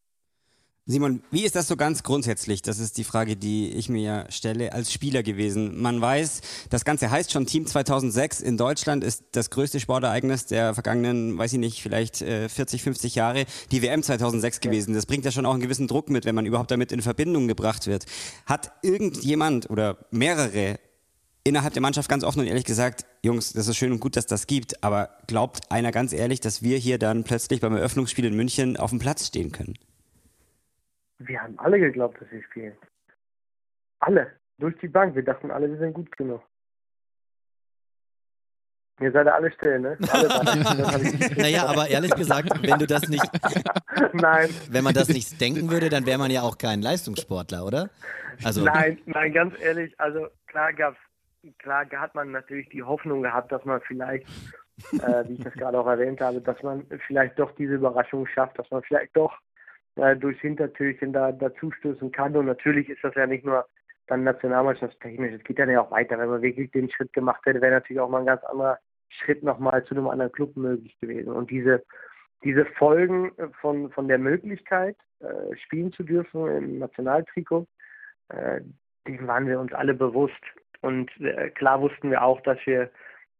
Simon, wie ist das so ganz grundsätzlich? Das ist die Frage, die ich mir ja stelle als Spieler gewesen. Man weiß, das Ganze heißt schon Team 2006 in Deutschland ist das größte Sportereignis der vergangenen, weiß ich nicht, vielleicht 40, äh, 50 Jahre, die WM 2006 gewesen. Das bringt ja schon auch einen gewissen Druck mit, wenn man überhaupt damit in Verbindung gebracht wird. Hat irgendjemand oder mehrere innerhalb der Mannschaft ganz offen und ehrlich gesagt, Jungs, das ist schön und gut, dass das gibt, aber glaubt einer ganz ehrlich, dass wir hier dann plötzlich beim Eröffnungsspiel in München auf dem Platz stehen können? Wir haben alle geglaubt, dass wir spielen. Alle. Durch die Bank. Wir dachten alle, wir sind gut genug. Ihr seid alle still, ne? naja, aber ehrlich gesagt, wenn du das nicht. nein. Wenn man das nicht denken würde, dann wäre man ja auch kein Leistungssportler, oder? Also. Nein, nein, ganz ehrlich, also klar gab's, klar hat man natürlich die Hoffnung gehabt, dass man vielleicht, äh, wie ich das gerade auch erwähnt habe, dass man vielleicht doch diese Überraschung schafft, dass man vielleicht doch äh, durchs Hintertürchen da dazustößen kann. Und natürlich ist das ja nicht nur dann nationalmannschaftstechnisch, es geht dann ja auch weiter. Wenn man wirklich den Schritt gemacht hätte, wäre natürlich auch mal ein ganz anderer Schritt nochmal zu einem anderen Club möglich gewesen. Und diese, diese Folgen von, von der Möglichkeit, äh, spielen zu dürfen im Nationaltrikot, äh, dem waren wir uns alle bewusst. Und äh, klar wussten wir auch, dass wir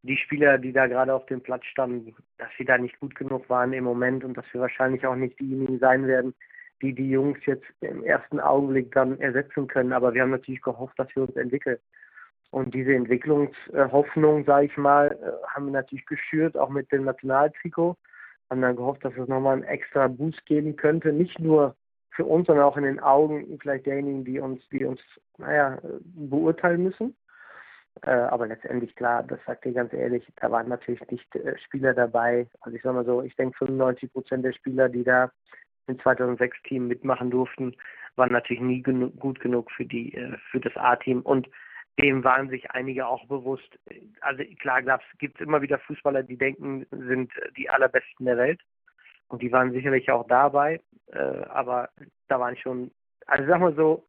die Spieler, die da gerade auf dem Platz standen, dass sie da nicht gut genug waren im Moment und dass wir wahrscheinlich auch nicht diejenigen sein werden, die die Jungs jetzt im ersten Augenblick dann ersetzen können. Aber wir haben natürlich gehofft, dass wir uns entwickeln. Und diese Entwicklungshoffnung, sage ich mal, äh, haben wir natürlich geschürt, auch mit dem Nationaltrikot. Haben dann gehofft, dass es nochmal einen extra Boost geben könnte, nicht nur für uns, sondern auch in den Augen vielleicht derjenigen, die uns, die uns, naja, beurteilen müssen. Äh, aber letztendlich klar, das sagt ihr ganz ehrlich, da waren natürlich nicht äh, Spieler dabei. Also ich sage mal so, ich denke 95 Prozent der Spieler, die da im 2006-Team mitmachen durften, waren natürlich nie genu gut genug für die äh, für das A-Team. Und dem waren sich einige auch bewusst. Also klar gibt es immer wieder Fußballer, die denken, sind die allerbesten der Welt. Und die waren sicherlich auch dabei. Äh, aber da waren schon, also sag mal so,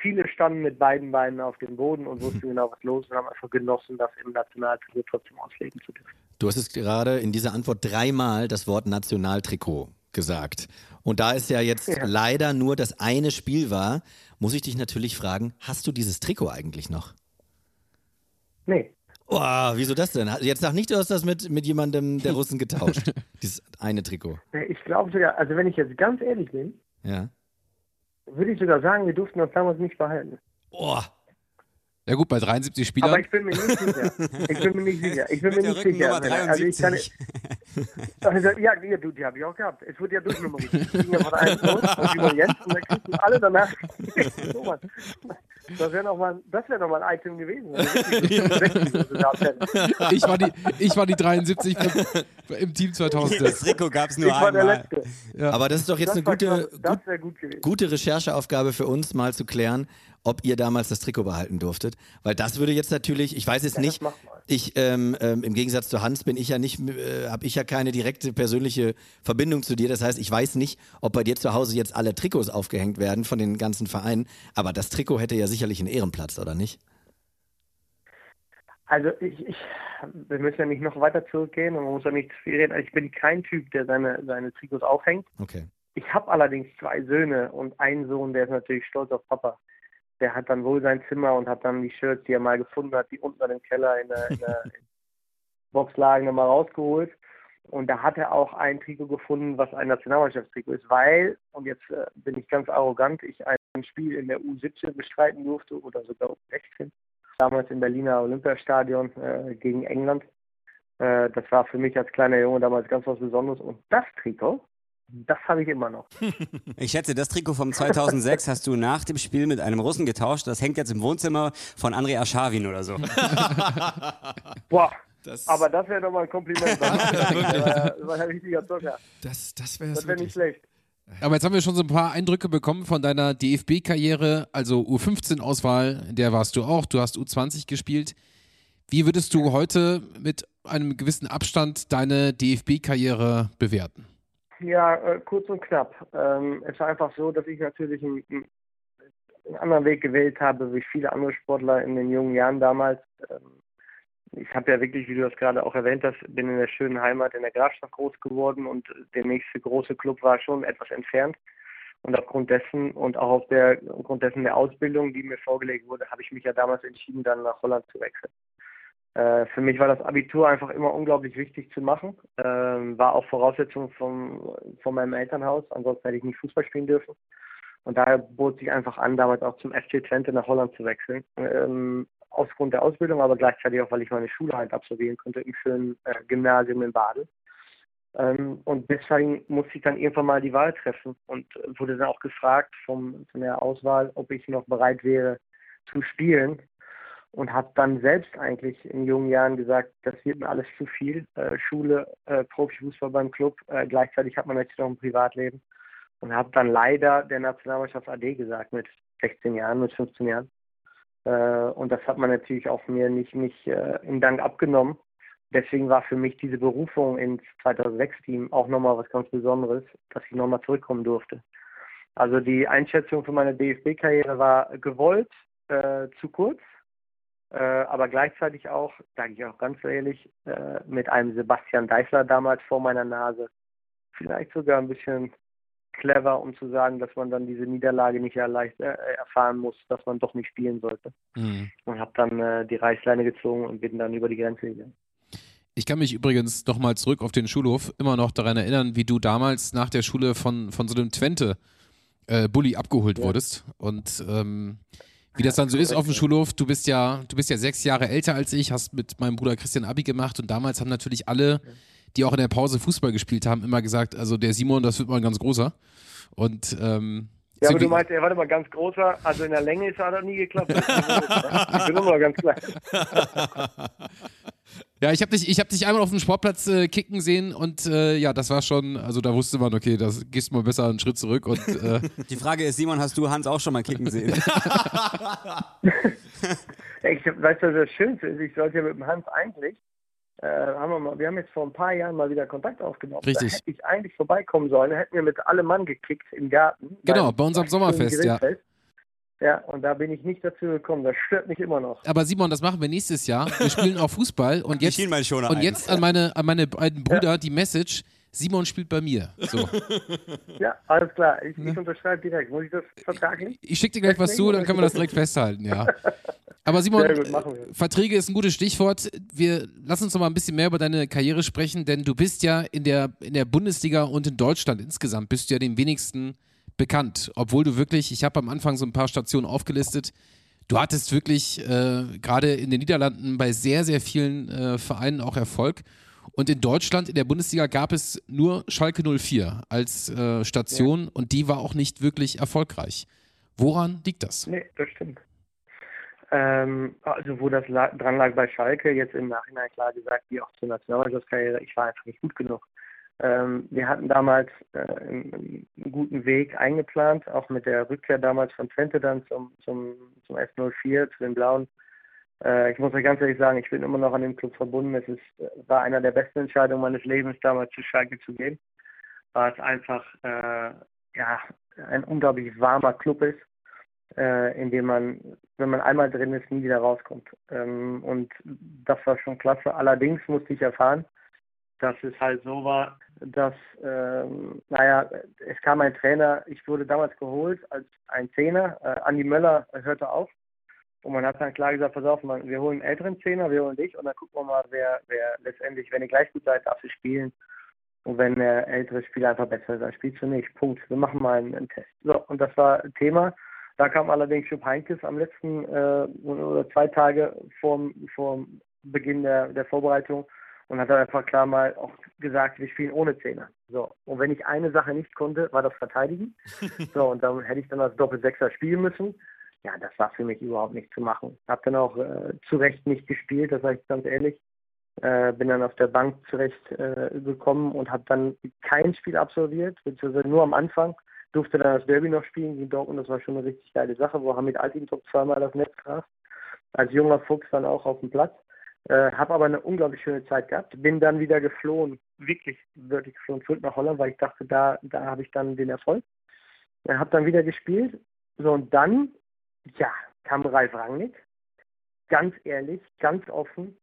viele standen mit beiden Beinen auf dem Boden und wussten genau, was los ist und haben einfach genossen, das im Nationaltrikot trotzdem auslegen zu dürfen. Du hast es gerade in dieser Antwort dreimal das Wort Nationaltrikot gesagt. Und da es ja jetzt ja. leider nur das eine Spiel war, muss ich dich natürlich fragen, hast du dieses Trikot eigentlich noch? Nee. Oh, wieso das denn? Jetzt sag nicht, du hast das mit, mit jemandem der Russen getauscht. dieses eine Trikot. Ich glaube sogar, also wenn ich jetzt ganz ehrlich bin, ja. Würde ich sogar sagen, wir durften das damals nicht behalten. Boah, ja gut, bei 73 Spielern. Aber ich bin mir nicht sicher. Ich bin mir nicht sicher. Ich bin mir nicht sicher. Also ich kann, also, ja, du, die habe ich auch gehabt. Es wurde ja durchnummeriert. Ich ging ja von einem los und Jens und dann kriegten alle danach. das wäre nochmal wär noch ein Item gewesen. ich, war die, ich war die 73 im Team 2000. Das Trikot gab es nur ich einmal. War der Letzte. Ja. Aber das ist doch jetzt das eine gute, gut, gute Rechercheaufgabe für uns, mal zu klären, ob ihr damals das Trikot behalten durftet. Weil das würde jetzt natürlich, ich weiß es ja, nicht, ich ähm, ähm, im Gegensatz zu Hans bin ich ja nicht, äh, habe ich ja keine direkte persönliche Verbindung zu dir. Das heißt, ich weiß nicht, ob bei dir zu Hause jetzt alle Trikots aufgehängt werden von den ganzen Vereinen. Aber das Trikot hätte ja sicherlich einen Ehrenplatz, oder nicht? Also ich, ich, wir müssen ja nicht noch weiter zurückgehen und man muss ja nicht viel reden. Ich bin kein Typ, der seine, seine Trikots aufhängt. Okay. Ich habe allerdings zwei Söhne und einen Sohn, der ist natürlich stolz auf Papa der hat dann wohl sein Zimmer und hat dann die Shirts, die er mal gefunden hat, die unten im Keller in der, in der Box lagen, nochmal rausgeholt. Und da hat er auch ein Trikot gefunden, was ein Nationalmannschaftstrikot ist, weil, und jetzt äh, bin ich ganz arrogant, ich ein Spiel in der U17 bestreiten durfte oder sogar U16, damals im Berliner Olympiastadion äh, gegen England. Äh, das war für mich als kleiner Junge damals ganz was Besonderes. Und das Trikot, das habe ich immer noch. Ich schätze, das Trikot vom 2006 hast du nach dem Spiel mit einem Russen getauscht. Das hängt jetzt im Wohnzimmer von Andrei Aschawin oder so. Boah, das aber das wäre doch mal ein Kompliment. Das, das war ein richtiger Zucker. Das, das wäre das wär nicht schlecht. Aber jetzt haben wir schon so ein paar Eindrücke bekommen von deiner DFB-Karriere, also U15-Auswahl, der warst du auch, du hast U20 gespielt. Wie würdest du heute mit einem gewissen Abstand deine DFB-Karriere bewerten? Ja, äh, kurz und knapp. Ähm, es war einfach so, dass ich natürlich einen, anderen Weg gewählt habe, wie viele andere Sportler in den jungen Jahren damals. Ähm, ich habe ja wirklich, wie du das gerade auch erwähnt hast, bin in der schönen Heimat in der Grafschaft groß geworden und der nächste große Club war schon etwas entfernt. Und aufgrund dessen und auch der, aufgrund dessen der Ausbildung, die mir vorgelegt wurde, habe ich mich ja damals entschieden, dann nach Holland zu wechseln. Äh, für mich war das Abitur einfach immer unglaublich wichtig zu machen. Ähm, war auch Voraussetzung vom, von meinem Elternhaus, ansonsten hätte ich nicht Fußball spielen dürfen. Und daher bot sich einfach an, damals auch zum FC Twente nach Holland zu wechseln. Ähm, aufgrund der Ausbildung, aber gleichzeitig auch, weil ich meine Schule halt absolvieren konnte im schönen äh, Gymnasium in Baden. Ähm, und deswegen musste ich dann irgendwann mal die Wahl treffen und wurde dann auch gefragt vom, von der Auswahl, ob ich noch bereit wäre zu spielen und habe dann selbst eigentlich in jungen Jahren gesagt, das wird mir alles zu viel. Äh, Schule, äh, Profifußball beim Club, äh, gleichzeitig hat man natürlich noch ein Privatleben und habe dann leider der Nationalmannschaft AD gesagt mit 16 Jahren, mit 15 Jahren. Äh, und das hat man natürlich auch mir nicht, nicht äh, im Dank abgenommen. Deswegen war für mich diese Berufung ins 2006-Team auch nochmal was ganz Besonderes, dass ich nochmal zurückkommen durfte. Also die Einschätzung für meine DFB-Karriere war gewollt, äh, zu kurz, äh, aber gleichzeitig auch, sage ich auch ganz ehrlich, äh, mit einem Sebastian Deißler damals vor meiner Nase. Vielleicht sogar ein bisschen clever, um zu sagen, dass man dann diese Niederlage nicht erleicht, äh, erfahren muss, dass man doch nicht spielen sollte. Mhm. Und habe dann äh, die Reißleine gezogen und bin dann über die Grenze gegangen. Ich kann mich übrigens nochmal zurück auf den Schulhof immer noch daran erinnern, wie du damals nach der Schule von, von so einem Twente äh, Bully abgeholt ja. wurdest. Und ähm, wie das dann so ist auf dem Schulhof, du bist ja, du bist ja sechs Jahre älter als ich, hast mit meinem Bruder Christian Abi gemacht und damals haben natürlich alle, die auch in der Pause Fußball gespielt haben, immer gesagt, also der Simon, das wird mal ein ganz großer. Und ähm, ja, aber du meinst, er war immer ganz großer, also in der Länge ist er doch nie geklappt. ich bin immer ganz klein. Ja, ich habe dich, hab dich einmal auf dem Sportplatz äh, kicken sehen und äh, ja, das war schon, also da wusste man, okay, das gehst mal besser einen Schritt zurück. Und, äh Die Frage ist, Simon, hast du Hans auch schon mal kicken sehen? Ich weiß, was das Schönste ist. Ich sollte ja mit dem Hans eigentlich, äh, haben wir, mal, wir haben jetzt vor ein paar Jahren mal wieder Kontakt aufgenommen. Richtig. Da hätte ich eigentlich vorbeikommen sollen. Da hätten wir mit allem Mann gekickt im Garten. Genau, bei unserem beim Sommerfest, ja. Grillfest. Ja, und da bin ich nicht dazu gekommen. Das stört mich immer noch. Aber Simon, das machen wir nächstes Jahr. Wir spielen auch Fußball und Ich jetzt, und jetzt an meine, an meine beiden Brüder die Message, Simon spielt bei mir. So. Ja, alles klar. Ich, Ne? ich unterschreibe direkt. Muss ich das vertraglich? Ich schicke dir gleich was zu, dann können wir das direkt festhalten, ja. Aber Simon, gut. Verträge ist ein gutes Stichwort. Wir lassen uns noch mal ein bisschen mehr über deine Karriere sprechen, denn du bist ja in der, in der Bundesliga und in Deutschland insgesamt bist du ja den wenigsten bekannt. Obwohl du wirklich, ich habe am Anfang so ein paar Stationen aufgelistet, du hattest wirklich äh, gerade in den Niederlanden bei sehr, sehr vielen äh, Vereinen auch Erfolg. Und in Deutschland, in der Bundesliga, gab es nur Schalke 04 als äh, Station und die war auch nicht wirklich erfolgreich. Woran liegt das? Nee, das stimmt. Ähm, also wo das la dran lag bei Schalke, jetzt im Nachhinein klar gesagt, wie auch zur Nationalmannschaftskarriere, ich war einfach nicht gut genug. Ähm, wir hatten damals äh, einen, einen guten Weg eingeplant, auch mit der Rückkehr damals von Twente dann zum, zum, zum S04, zu den Blauen. Äh, ich muss euch ganz ehrlich sagen, ich bin immer noch an dem Club verbunden. Es ist, war einer der besten Entscheidungen meines Lebens, damals zu Schalke zu gehen, weil es einfach äh, ja, ein unglaublich warmer Club ist äh, in dem man, wenn man einmal drin ist, nie wieder rauskommt. Ähm, und das war schon klasse. Allerdings musste ich erfahren, dass es halt so war, dass, ähm, naja, es kam ein Trainer, ich wurde damals geholt als ein Zehner, äh, Andi Möller hörte auf. Und man hat dann klar gesagt, pass auf, man, wir holen einen älteren Zehner, wir holen dich und dann gucken wir mal, wer, wer letztendlich, wenn ihr gleich gut seid, darfst du spielen. Und wenn der ältere Spieler einfach besser ist, dann spielst du nicht. Punkt. Wir machen mal einen, einen Test. So, und das war Thema. Da kam allerdings Jupp Heynckes am letzten äh, oder zwei Tage vor vorm Beginn der, der Vorbereitung und hat dann einfach klar mal auch gesagt, wir spielen ohne Zehner. So. Und wenn ich eine Sache nicht konnte, war das Verteidigen. so, und dann hätte ich dann als Doppelsechser spielen müssen. Ja, das war für mich überhaupt nicht zu machen. Hab dann auch äh, zu Recht nicht gespielt, das sage ich ganz ehrlich. Äh, bin dann auf der Bank zurecht äh, gekommen und habe dann kein Spiel absolviert, beziehungsweise nur am Anfang durfte dann das Derby noch spielen gegen Dortmund. Das war schon eine richtig geile Sache, wo Hamid Altintop zweimal das Netz traf. Als junger Fuchs dann auch auf dem Platz. Äh, habe aber eine unglaublich schöne Zeit gehabt. Bin dann wieder geflohen, wirklich, wirklich geflohen zurück nach Holland, weil ich dachte, da, da habe ich dann den Erfolg. Äh, habe dann wieder gespielt. So, und dann, ja, kam Ralf Rangnick. Ganz ehrlich, ganz offen,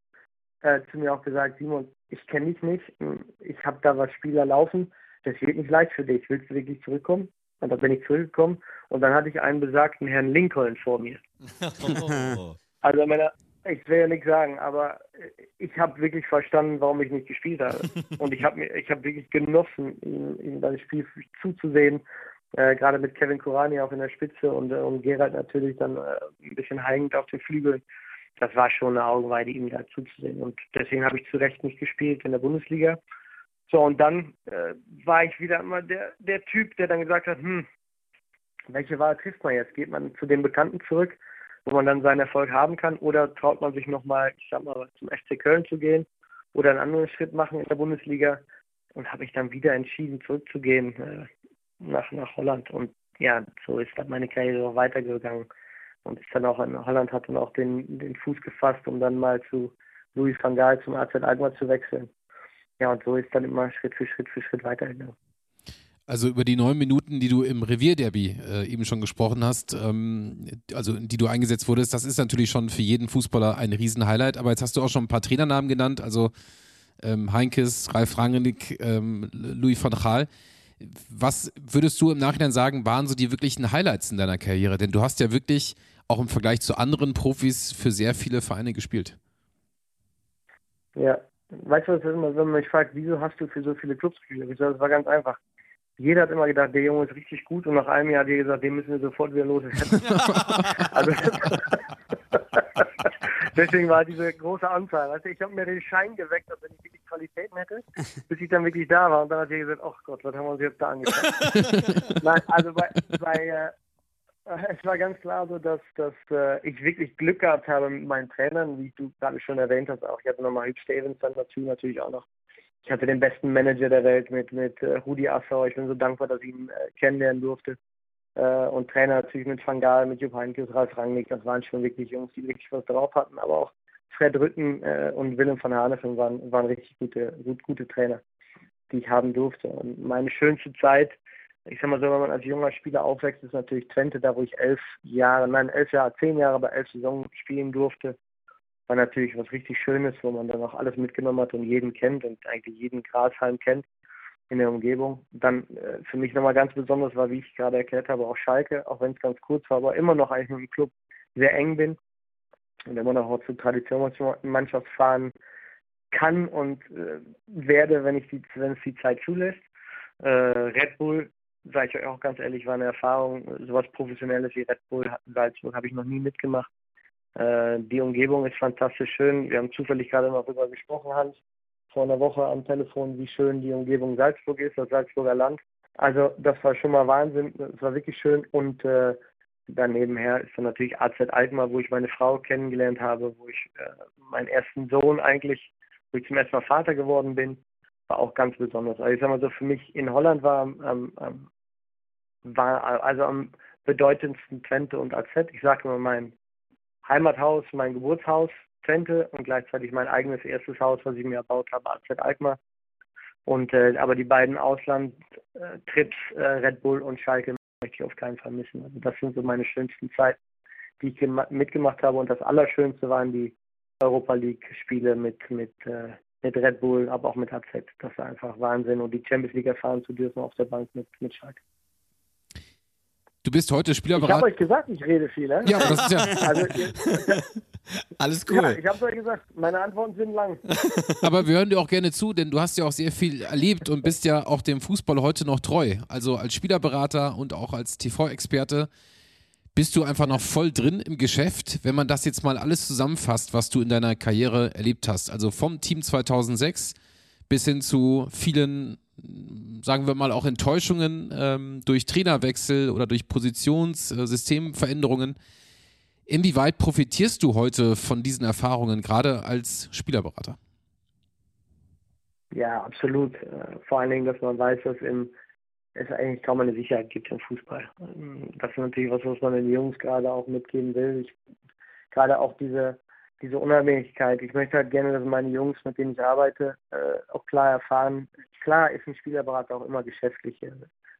äh, zu mir auch gesagt, Simon, ich kenne dich nicht. Ich habe da was Spieler laufen das wird nicht leicht für dich. Willst du wirklich zurückkommen? Und dann bin ich zurückgekommen und dann hatte ich einen besagten Herrn Lincoln vor mir. Oh. Also meine, ich will ja nichts sagen, aber ich habe wirklich verstanden, warum ich nicht gespielt habe. Und ich habe ich habe wirklich genossen, ihm, ihm beim Spiel zuzusehen. Äh, gerade mit Kevin Kurani auch in der Spitze und, äh, und Gerald natürlich dann äh, ein bisschen hängend auf den Flügeln. Das war schon eine Augenweide, ihm da zuzusehen. Und deswegen habe ich zu Recht nicht gespielt in der Bundesliga. So, und dann äh, war ich wieder immer der, der Typ, der dann gesagt hat, hm, welche Wahl trifft man jetzt? Geht man zu den Bekannten zurück, wo man dann seinen Erfolg haben kann, oder traut man sich nochmal, ich sag mal, zum FC Köln zu gehen oder einen anderen Schritt machen in der Bundesliga? Und habe ich dann wieder entschieden, zurückzugehen äh, nach, nach Holland. Und ja, so ist dann meine Karriere auch weitergegangen. Und ist dann auch in Holland, hat dann auch den, den Fuß gefasst, um dann mal zu Louis van Gaal zum AZ Alkmaar zu wechseln ja, und so ist dann immer Schritt für Schritt für Schritt weitergegangen. Also über die neun Minuten, die du im Revierderby äh, eben schon gesprochen hast, ähm, also die du eingesetzt wurdest, das ist natürlich schon für jeden Fußballer ein Riesenhighlight. Aber jetzt hast du auch schon ein paar Trainernamen genannt, also ähm, Heinkes, Ralf Rangnick, ähm, Louis van Gaal. Was würdest du im Nachhinein sagen, waren so die wirklichen Highlights in deiner Karriere? Denn du hast ja wirklich auch im Vergleich zu anderen Profis für sehr viele Vereine gespielt. Ja, weißt du, was ist immer, wenn man mich fragt, wieso hast du für so viele Clubs gespielt? Ich sage, das war ganz einfach. Jeder hat immer gedacht, der Junge ist richtig gut und nach einem Jahr hat jeder gesagt, den müssen wir sofort wieder loswerden. also, deswegen war diese große Anzahl. Also ich habe mir den Schein geweckt, dass wenn ich wirklich Qualitäten hätte, bis ich dann wirklich da war. Und dann hat jeder gesagt, ach Gott, was haben wir uns jetzt da angefangen? Nein, also bei, bei äh, es war ganz klar so, dass, dass äh, ich wirklich Glück gehabt habe mit meinen Trainern, wie du gerade schon erwähnt hast auch. Ich hatte nochmal Hüb Stevens dann dazu natürlich auch noch. Ich hatte den besten Manager der Welt mit, mit äh, Rudi Assauer. Ich bin so dankbar, dass ich ihn äh, kennenlernen durfte. Äh, und Trainer natürlich mit Van Gaal, mit Jupp Heynckes, Ralf Rangnick, das waren schon wirklich Jungs, die wirklich was drauf hatten, aber auch Fred Rütten und Willem van Hanefin waren, waren richtig gute, gut, gute Trainer, die ich haben durfte. Und meine schönste Zeit, ich sag mal so, wenn man als junger Spieler aufwächst, ist natürlich Twente, da wo ich elf Jahre, nein, elf Jahre, zehn Jahre bei elf Saisons spielen durfte. War natürlich was richtig Schönes, wo man dann auch alles mitgenommen hat und jeden kennt und eigentlich jeden Grashalm kennt in der Umgebung. Dann äh, für mich nochmal ganz besonders war, wie ich gerade erklärt habe, auch Schalke, auch wenn es ganz kurz war, aber immer noch eigentlich mit dem Club sehr eng bin und immer noch zur Traditionsmannschaft fahren kann und äh, werde, wenn ich die, wenn es die Zeit zulässt. Äh, Red Bull, sage ich euch auch ganz ehrlich, war eine Erfahrung, sowas Professionelles wie Red Bull Salzburg habe ich noch nie mitgemacht. Äh, die Umgebung ist fantastisch schön. Wir haben zufällig gerade noch darüber gesprochen, Hans, vor einer Woche am Telefon, wie schön die Umgebung Salzburg ist, das Salzburger Land. Also das war schon mal Wahnsinn, es war wirklich schön und äh, Danebenher ist dann natürlich AZ Alkmaar, wo ich meine Frau kennengelernt habe, wo ich äh, meinen ersten Sohn eigentlich, wo ich zum ersten Mal Vater geworden bin, war auch ganz besonders. Also ich sag mal so, für mich in Holland war, ähm, ähm, war also am bedeutendsten Twente und AZ. Ich sage immer mein Heimathaus, mein Geburtshaus, Twente und gleichzeitig mein eigenes erstes Haus, was ich mir erbaut habe, AZ Alkmaar. Und äh, aber die beiden Auslandtrips, äh, Red Bull und Schalke möchte ich auf keinen Fall missen. Also das sind so meine schönsten Zeiten, die ich mitgemacht habe. Und das Allerschönste waren die Europa League-Spiele mit, mit, äh, mit Red Bull, aber auch mit AZ. Das war einfach Wahnsinn. Und die Champions League erfahren zu dürfen auf der Bank mit, mit Schalke. Du bist heute Spielerberater. Ich habe euch gesagt, ich rede viel. Ne? Ja, das ist ja. Also, Alles cool. Ja, ich habe euch gesagt, meine Antworten sind lang. Aber wir hören dir auch gerne zu, denn du hast ja auch sehr viel erlebt und bist ja auch dem Fußball heute noch treu. Also als Spielerberater und auch als TV-Experte bist du einfach noch voll drin im Geschäft, wenn man das jetzt mal alles zusammenfasst, was du in deiner Karriere erlebt hast. Also vom Team 2006 bis hin zu vielen sagen wir mal, auch Enttäuschungen ähm, durch Trainerwechsel oder durch Positionssystemveränderungen. Äh, Inwieweit profitierst du heute von diesen Erfahrungen, gerade als Spielerberater? Ja, absolut. Äh, vor allen Dingen, dass man weiß, dass im, es eigentlich kaum eine Sicherheit gibt im Fußball. Ähm, das ist natürlich was, was man den Jungs gerade auch mitgeben will. Ich, gerade auch diese diese Unabhängigkeit. Ich möchte halt gerne, dass meine Jungs, mit denen ich arbeite, äh, auch klar erfahren. Klar ist ein Spielerberater auch immer geschäftlich äh,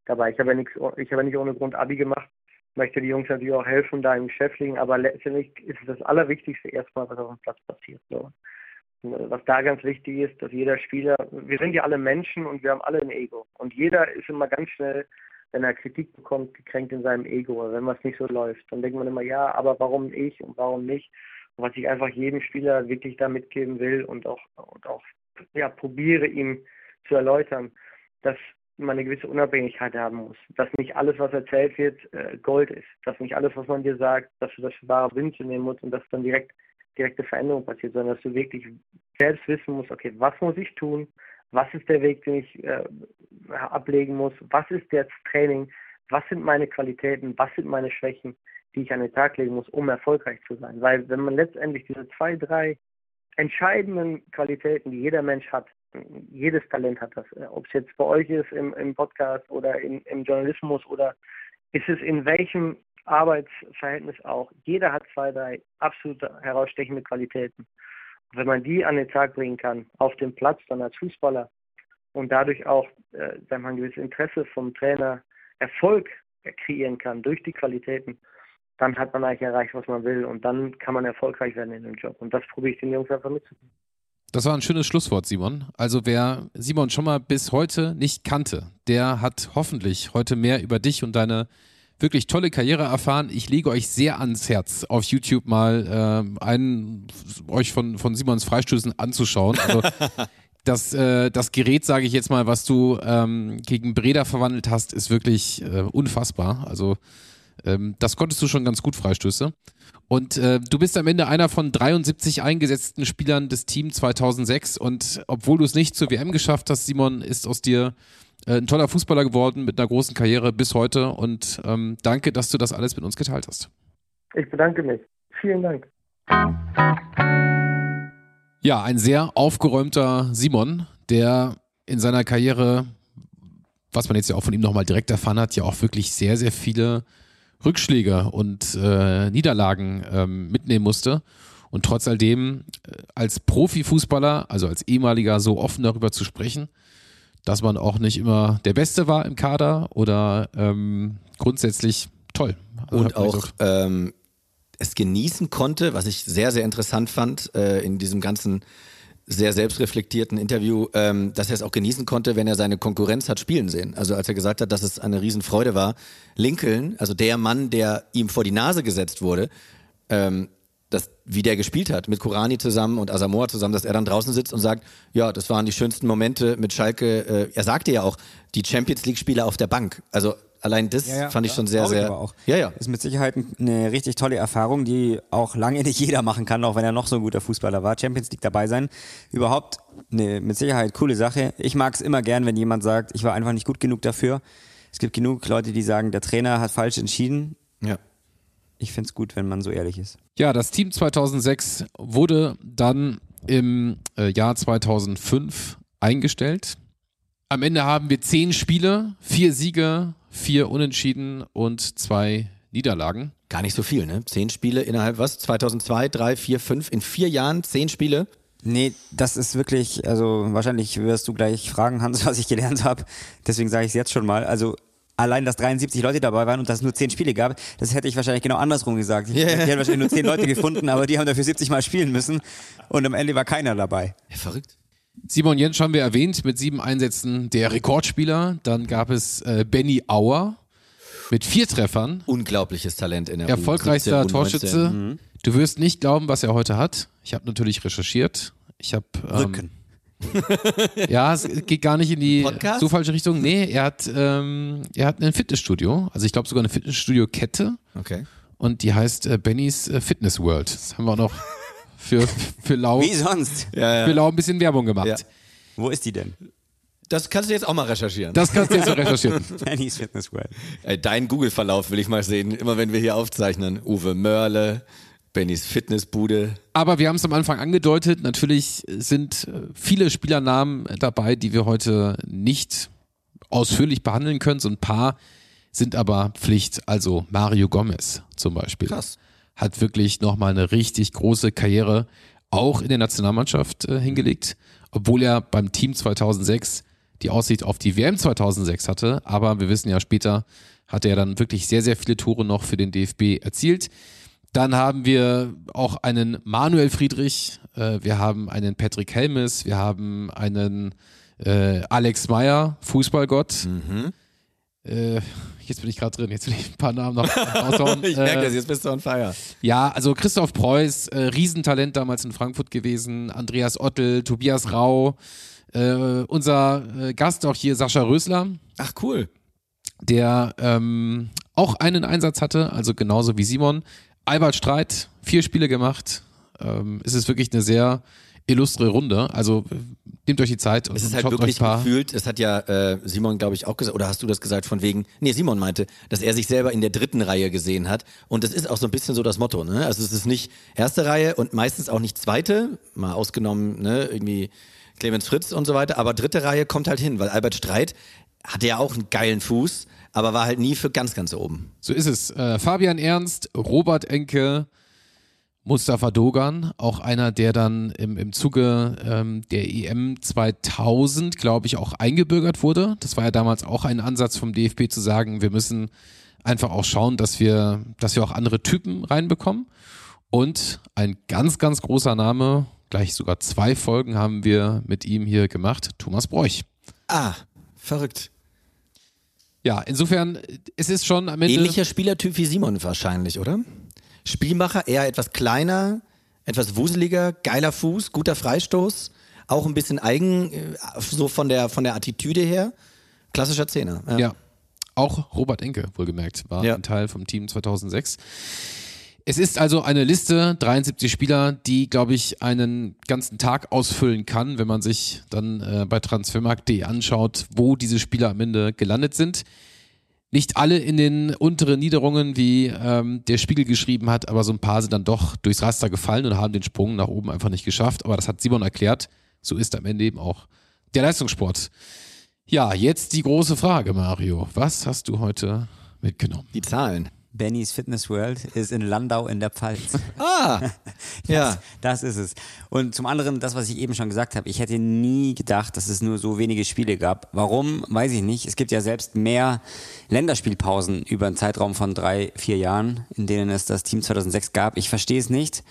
dabei. Ich habe ja nichts, ich habe ja nicht ohne Grund Abi gemacht. Möchte die Jungs natürlich auch helfen da im Geschäftlichen, aber letztendlich ist das Allerwichtigste erstmal, was auf dem Platz passiert. So. Was da ganz wichtig ist, dass jeder Spieler, wir sind ja alle Menschen und wir haben alle ein Ego. Und jeder ist immer ganz schnell, wenn er Kritik bekommt, gekränkt in seinem Ego, wenn was nicht so läuft. Dann denkt man immer, ja, aber warum ich und warum nicht? Was ich einfach jedem Spieler wirklich da mitgeben will und auch, und auch ja, probiere ihm zu erläutern, dass man eine gewisse Unabhängigkeit haben muss. Dass nicht alles, was erzählt wird, äh, Gold ist. Dass nicht alles, was man dir sagt, dass du das für wahre Wünsche nehmen musst und dass dann direkt direkte Veränderung passiert, sondern dass du wirklich selbst wissen musst, okay, was muss ich tun? Was ist der Weg, den ich äh, ablegen muss? Was ist jetzt Training? Was sind meine Qualitäten? Was sind meine Schwächen? die ich an den Tag legen muss, um erfolgreich zu sein. Weil wenn man letztendlich diese zwei, drei entscheidenden Qualitäten, die jeder Mensch hat, jedes Talent hat das, äh, ob es jetzt bei euch ist im, im Podcast oder in, im Journalismus oder ist es in welchem Arbeitsverhältnis auch, jeder hat zwei, drei absolut herausstechende Qualitäten. Und wenn man die an den Tag bringen kann, auf dem Platz dann als Fußballer und dadurch auch äh, wir, ein gewisses Interesse vom Trainer Erfolg kreieren kann durch die Qualitäten, dann hat man eigentlich erreicht, was man will und dann kann man erfolgreich werden in dem Job. Und das probiere ich den Jungs einfach mitzugeben. Das war ein schönes Schlusswort, Simon. Also wer Simon schon mal bis heute nicht kannte, der hat hoffentlich heute mehr über dich und deine wirklich tolle Karriere erfahren. Ich lege euch sehr ans Herz, auf YouTube mal äh, einen euch von, von Simons Freistößen anzuschauen. Also das, äh, das Gerät, sage ich jetzt mal, was du ähm, gegen Breda verwandelt hast, ist wirklich äh, unfassbar. Also ähm, das konntest du schon ganz gut, Freistöße. Und äh, du bist am Ende einer von 73 eingesetzten Spielern des Team 2006. Und obwohl du es nicht zur WM geschafft hast, Simon, ist aus dir äh, ein toller Fußballer geworden mit einer großen Karriere bis heute. Und ähm, danke, dass du das alles mit uns geteilt hast. Ich bedanke mich. Vielen Dank. Ja, ein sehr aufgeräumter Simon, der in seiner Karriere was man jetzt ja auch von ihm nochmal direkt erfahren hat, ja auch wirklich sehr, sehr viele Rückschläge und äh, Niederlagen ähm, mitnehmen musste. Und trotz alledem äh, als Profifußballer, also als ehemaliger, so offen darüber zu sprechen, dass man auch nicht immer der Beste war im Kader oder ähm, grundsätzlich toll. Und auch ähm, es genießen konnte, was ich sehr, sehr interessant fand äh, in diesem ganzen sehr selbstreflektierten Interview, ähm, dass er es auch genießen konnte, wenn er seine Konkurrenz hat spielen sehen. Also als er gesagt hat, dass es eine Riesenfreude war, Lincoln, also der Mann, der ihm vor die Nase gesetzt wurde, ähm, das, wie der gespielt hat, mit Kurani zusammen und Asamoah zusammen, dass er dann draußen sitzt und sagt, ja, das waren die schönsten Momente mit Schalke. Äh, er sagte ja auch, die Champions League-Spieler auf der Bank. Also allein das ja, ja, fand ich schon sehr, sehr. auch. Ja, ja. Ist mit Sicherheit eine richtig tolle Erfahrung, die auch lange nicht jeder machen kann, auch wenn er noch so ein guter Fußballer war. Champions League dabei sein. Überhaupt eine mit Sicherheit coole Sache. Ich mag es immer gern, wenn jemand sagt, ich war einfach nicht gut genug dafür. Es gibt genug Leute, die sagen, der Trainer hat falsch entschieden. Ja ich finde es gut, wenn man so ehrlich ist. Ja, das Team 2006 wurde dann im äh, Jahr 2005 eingestellt. Am Ende haben wir zehn Spiele, vier Siege, vier Unentschieden und zwei Niederlagen. Gar nicht so viel, ne? Zehn Spiele innerhalb was? 2002, 3, 4, 5, in vier Jahren zehn Spiele? Nee, das ist wirklich, also wahrscheinlich wirst du gleich fragen, Hans, was ich gelernt habe. Deswegen sage ich es jetzt schon mal. Also allein, dass 73 Leute dabei waren und dass es nur 10 Spiele gab, das hätte ich wahrscheinlich genau andersrum gesagt. Yeah. Ich hätte wahrscheinlich nur 10 Leute gefunden, aber die haben dafür 70 Mal spielen müssen und am Ende war keiner dabei. Ja, verrückt. Simon Jentsch haben wir erwähnt, mit sieben Einsätzen der Rekordspieler. Dann gab es äh, Benny Auer mit vier Treffern. Unglaubliches Talent in der Erfolgreichster U17, Torschütze. Mhm. Du wirst nicht glauben, was er heute hat. Ich habe natürlich recherchiert. Ich habe ähm, Rücken. ja, es geht gar nicht in die Podcast? so falsche Richtung. Nee, er hat, ähm, er hat ein Fitnessstudio. Also ich glaube sogar eine Fitnessstudio-Kette. Okay. Und die heißt äh, Bennys äh, Fitness World. Das haben wir auch noch für, für Lau. Wie sonst? Ja, ja. Für Lau ein bisschen Werbung gemacht. Ja. Wo ist die denn? Das kannst du jetzt auch mal recherchieren. Das kannst du jetzt mal recherchieren. Bennys Fitness World. Dein Google-Verlauf will ich mal sehen. Immer wenn wir hier aufzeichnen. Uwe Mörle, Bennys Fitnessbude. Aber wir haben es am Anfang angedeutet, natürlich sind äh, viele Spielernamen dabei, die wir heute nicht ausführlich behandeln können. So ein paar sind aber Pflicht. Also Mario Gomez zum Beispiel. Krass. Hat wirklich nochmal eine richtig große Karriere auch in der Nationalmannschaft äh, hingelegt, obwohl er beim Team 2006 die Aussicht auf die WM 2006 hatte. Aber wir wissen ja später, hat er dann wirklich sehr, sehr viele Tore noch für den DFB erzielt. Dann haben wir auch einen Manuel Friedrich, äh, wir haben einen Patrick Helmes, wir haben einen äh, Alex Meyer, Fußballgott. Mhm. Äh, jetzt bin ich gerade drin, jetzt will ich ein paar Namen noch raushauen. ich merke das, jetzt bist du on fire. Ja, also Christoph Preuß, äh, Riesentalent damals in Frankfurt gewesen, Andreas Ottel, Tobias Rau, äh, unser äh, Gast auch hier, Sascha Rösler. Ach cool. Der ähm, auch einen Einsatz hatte, also genauso wie Simon. Albert Streit, vier Spiele gemacht. Ähm, es ist wirklich eine sehr illustre Runde. Also nehmt euch die Zeit und Es ist halt wirklich gefühlt, es hat ja äh, Simon, glaube ich, auch gesagt, oder hast du das gesagt von wegen, nee, Simon meinte, dass er sich selber in der dritten Reihe gesehen hat. Und das ist auch so ein bisschen so das Motto, ne? Also es ist nicht erste Reihe und meistens auch nicht zweite, mal ausgenommen, ne, irgendwie Clemens Fritz und so weiter, aber dritte Reihe kommt halt hin, weil Albert Streit hatte ja auch einen geilen Fuß aber war halt nie für ganz, ganz oben. So ist es. Äh, Fabian Ernst, Robert Enke, Mustafa Dogan, auch einer, der dann im, im Zuge ähm, der EM 2000, glaube ich, auch eingebürgert wurde. Das war ja damals auch ein Ansatz vom DFB zu sagen, wir müssen einfach auch schauen, dass wir, dass wir auch andere Typen reinbekommen. Und ein ganz, ganz großer Name, gleich sogar zwei Folgen haben wir mit ihm hier gemacht, Thomas Bräuch. Ah, verrückt. Ja, insofern, es ist schon am Ende. Ähnlicher Spielertyp wie Simon wahrscheinlich, oder? Spielmacher, eher etwas kleiner, etwas wuseliger, geiler Fuß, guter Freistoß, auch ein bisschen eigen, äh, so von der, von der Attitüde her. Klassischer Zehner. Ja. ja. Auch Robert Enke, wohlgemerkt, war ja. ein Teil vom Team 2006. Es ist also eine Liste, 73 Spieler, die, glaube ich, einen ganzen Tag ausfüllen kann, wenn man sich dann äh, bei transfermarkt.de anschaut, wo diese Spieler am Ende gelandet sind. Nicht alle in den unteren Niederungen, wie ähm, der Spiegel geschrieben hat, aber so ein paar sind dann doch durchs Raster gefallen und haben den Sprung nach oben einfach nicht geschafft. Aber das hat Simon erklärt. So ist am Ende eben auch der Leistungssport. Ja, jetzt die große Frage, Mario. Was hast du heute mitgenommen? Die Zahlen. Bennys Fitness World ist in Landau in der Pfalz. Ah, ja. Das ist es. Und zum anderen, das, was ich eben schon gesagt habe, ich hätte nie gedacht, dass es nur so wenige Spiele gab. Warum, weiß ich nicht. Es gibt ja selbst mehr Länderspielpausen über einen Zeitraum von drei, vier Jahren, in denen es das Team 2006 gab. Ich verstehe es nicht.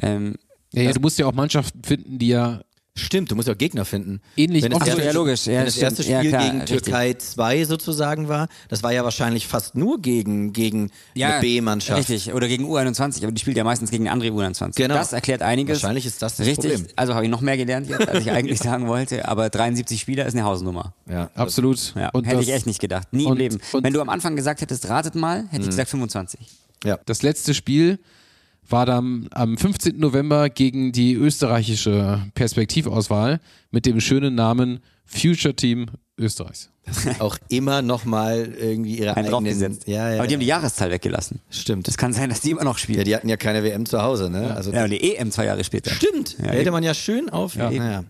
Ähm, Ja, ja, du musst ja auch Mannschaften finden, die ja Stimmt, du musst ja auch Gegner finden. Ähnlich wenn das erste, ja, logisch. Ja, wenn das erste Ja, Spiel klar, gegen richtig. Türkei 2 sozusagen war, das war ja wahrscheinlich fast nur gegen, gegen eine B-Mannschaft. Richtig, oder gegen U21, aber die spielt ja meistens gegen andere U21. Genau. Das erklärt einiges. Wahrscheinlich ist das das Richtig, Problem. also habe ich noch mehr gelernt jetzt, als ich eigentlich sagen wollte, aber 73 Spieler ist eine Hausnummer. Ja, absolut. Ja, und hätte das, ich echt nicht gedacht. Nie und- im Leben. und- Wenn du am Anfang gesagt hättest, ratet mal, hätte ich Mhm. gesagt 25. ja. Das letzte Spiel war dann am 15. November gegen die österreichische Perspektivauswahl mit dem schönen Namen Future Team Österreichs. auch immer noch mal irgendwie ihre Ein eigenen. Ja, ja, aber die haben die ja. Jahreszahl weggelassen. Stimmt. Das kann sein, dass die immer noch spielen. Ja, die hatten ja keine WM zu Hause, ne? Also Ja, und die EM zwei Jahre später. Stimmt. Ja, hätte man ja schön auf. Ja. Naja.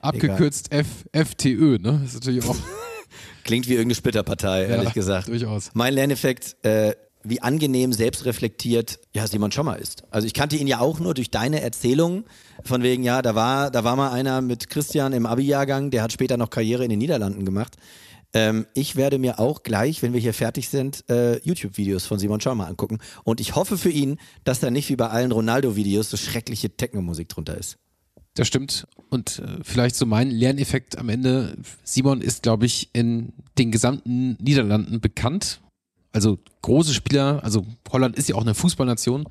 Abgekürzt F FTÖ, ne? Das ist natürlich auch Klingt wie irgendeine Splitterpartei, ehrlich Ja, gesagt. durchaus. Mein Lerneffekt, äh, wie angenehm selbstreflektiert ja Simon Schommer ist. Also ich kannte ihn ja auch nur durch deine Erzählung von wegen, ja, da war, da war mal einer mit Christian im Abi-Jahrgang, der hat später noch Karriere in den Niederlanden gemacht. Ähm, ich werde mir auch gleich, wenn wir hier fertig sind, äh, YouTube-Videos von Simon Schommer angucken. Und ich hoffe für ihn, dass da nicht wie bei allen Ronaldo-Videos so schreckliche Techno-Musik drunter ist. Das stimmt. Und äh, vielleicht so mein Lerneffekt am Ende. Simon ist, glaube ich, in den gesamten Niederlanden bekannt. Also große Spieler, also Holland ist ja auch eine Fußballnation,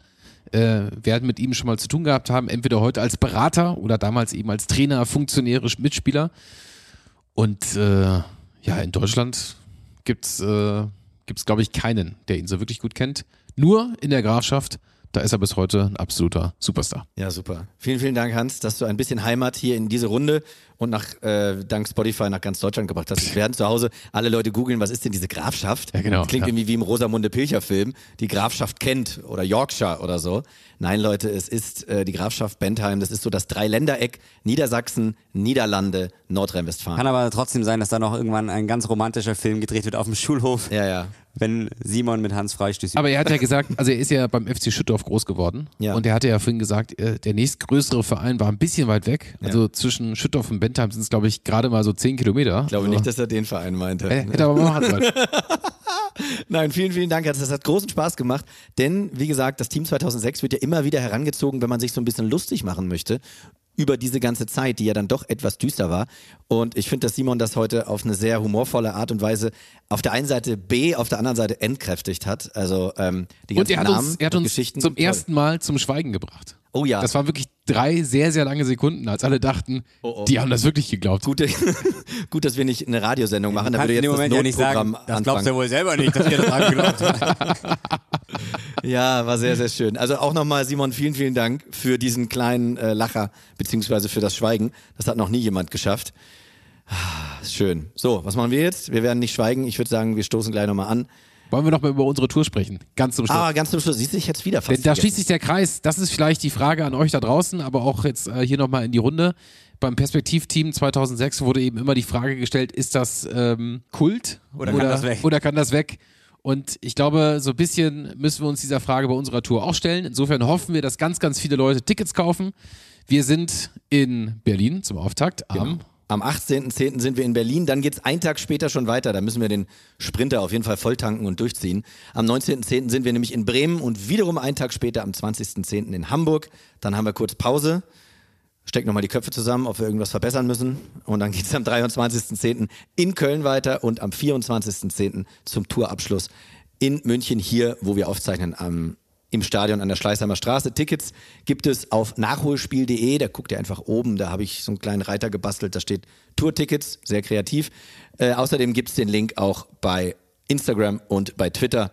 äh, werden mit ihm schon mal zu tun gehabt haben, entweder heute als Berater oder damals eben als Trainer, Funktionäre, Mitspieler. Und äh, ja, in Deutschland gibt's äh, gibt's glaube ich, keinen, der ihn so wirklich gut kennt. Nur in der Grafschaft, da ist er bis heute ein absoluter Superstar. Ja, super. Vielen, vielen Dank, Hans, dass du ein bisschen Heimat hier in diese Runde und nach äh, dank Spotify nach ganz Deutschland gebracht hast. Es werden zu Hause alle Leute googeln, was ist denn diese Grafschaft? Ja, genau, Klingt ja. irgendwie wie im Rosamunde Pilcher-Film, die Grafschaft Kent oder Yorkshire oder so. Nein, Leute, es ist äh, die Grafschaft Bentheim. Das ist so das Dreiländereck Niedersachsen, Niederlande, Nordrhein-Westfalen. Kann aber trotzdem sein, dass da noch irgendwann ein ganz romantischer Film gedreht wird auf dem Schulhof, Ja, ja. Wenn Simon mit Hans Freistöß Aber er hat ja gesagt, also er ist ja beim FC Schüttorf groß geworden. Ja. Und er hatte ja vorhin gesagt, äh, der nächstgrößere Verein war ein bisschen weit weg. Also zwischen Schüttorf und Bentheim sind es, glaube ich, gerade mal so zehn Kilometer. Ich glaube also, nicht, dass er den Verein meinte. äh, hätte aber mal machen sollen. Nein, vielen, vielen Dank. Das hat großen Spaß gemacht. Denn, wie gesagt, das Team 2006 wird ja immer wieder herangezogen, wenn man sich so ein bisschen lustig machen möchte über diese ganze Zeit, die ja dann doch etwas düster war. Und ich finde, dass Simon das heute auf eine sehr humorvolle Art und Weise auf der einen Seite B, auf der anderen Seite entkräftigt hat. Also ähm, die Und ganzen er hat Namen uns, er hat und uns Geschichten. zum ersten Mal zum Schweigen gebracht. Oh ja. Das waren wirklich drei sehr, sehr lange Sekunden, als alle dachten, Oh, oh. die haben das wirklich geglaubt. Gute, gut, dass wir nicht eine Radiosendung machen. Da Kannst würde jetzt das Moment ja nicht sagen, das glaubst du wohl selber nicht, dass ihr das angeglaubt habt. Ja, war sehr, sehr schön. Also auch nochmal, Simon, vielen, vielen Dank für diesen kleinen äh, Lacher, beziehungsweise für das Schweigen. Das hat noch nie jemand geschafft. Ah, Schön. So, was machen wir jetzt? Wir werden nicht schweigen. Ich würde sagen, wir stoßen gleich nochmal an. Wollen wir noch mal über unsere Tour sprechen? Ganz zum Schluss. Ah, ganz zum Schluss. Siehst du, ich jetzt wieder fast Denn da schließt sich der Kreis. Das ist vielleicht die Frage an euch da draußen, aber auch jetzt äh, hier nochmal in die Runde. Beim Perspektivteam 2006 wurde eben immer die Frage gestellt, ist das ähm, Kult Oder kann das weg? Oder kann das weg? Und ich glaube, so ein bisschen müssen wir uns dieser Frage bei unserer Tour auch stellen. Insofern hoffen wir, dass ganz, ganz viele Leute Tickets kaufen. Wir sind in Berlin zum Auftakt am Am 18.10. sind wir in Berlin, dann geht's einen Tag später schon weiter. Da müssen wir den Sprinter auf jeden Fall volltanken und durchziehen. Am 19.10. sind wir nämlich in Bremen und wiederum einen Tag später am 20.10. in Hamburg. Dann haben wir kurz Pause, stecken nochmal die Köpfe zusammen, ob wir irgendwas verbessern müssen. Und dann geht's am 23.10. in Köln weiter und am 24.10. zum Tourabschluss in München hier, wo wir aufzeichnen am im Stadion an der Schleißheimer Straße. Tickets gibt es auf nachholspiel.de. Da guckt ihr einfach oben, da habe ich so einen kleinen Reiter gebastelt, da steht Tourtickets, sehr kreativ. Äh, außerdem gibt es den Link auch bei Instagram und bei Twitter.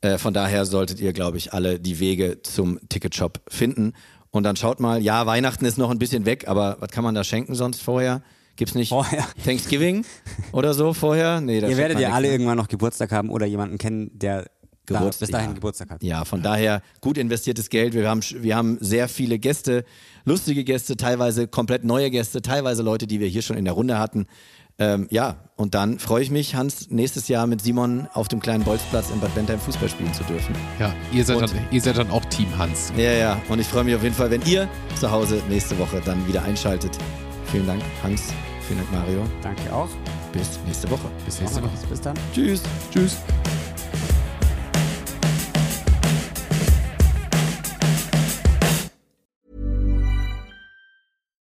Äh, von daher solltet ihr, glaube ich, alle die Wege zum Ticketshop finden. Und dann schaut mal, ja, Weihnachten ist noch ein bisschen weg, aber was kann man da schenken sonst vorher? Gibt's nicht Vorher. Thanksgiving oder so vorher? Nee, da Ihr werdet ja alle ne? irgendwann noch Geburtstag haben oder jemanden kennen, der da, Geburts- bis dahin ja. Geburtstag hat. Ja, von daher gut investiertes Geld. Wir haben, wir haben sehr viele Gäste, lustige Gäste, teilweise komplett neue Gäste, teilweise Leute, die wir hier schon in der Runde hatten. Ähm, ja, und dann freue ich mich, Hans, nächstes Jahr mit Simon auf dem kleinen Bolzplatz in Bad Bentheim Fußball spielen zu dürfen. Ja, ihr seid, Und- dann, ihr seid dann auch Team Hans. Ja, ja, und ich freue mich auf jeden Fall, wenn ihr zu Hause nächste Woche dann wieder einschaltet. Vielen Dank, Hans. Vielen Dank, Mario. Danke auch. Bis nächste Woche. Bis nächste Woche. Bis dann. Tschüss. Tschüss.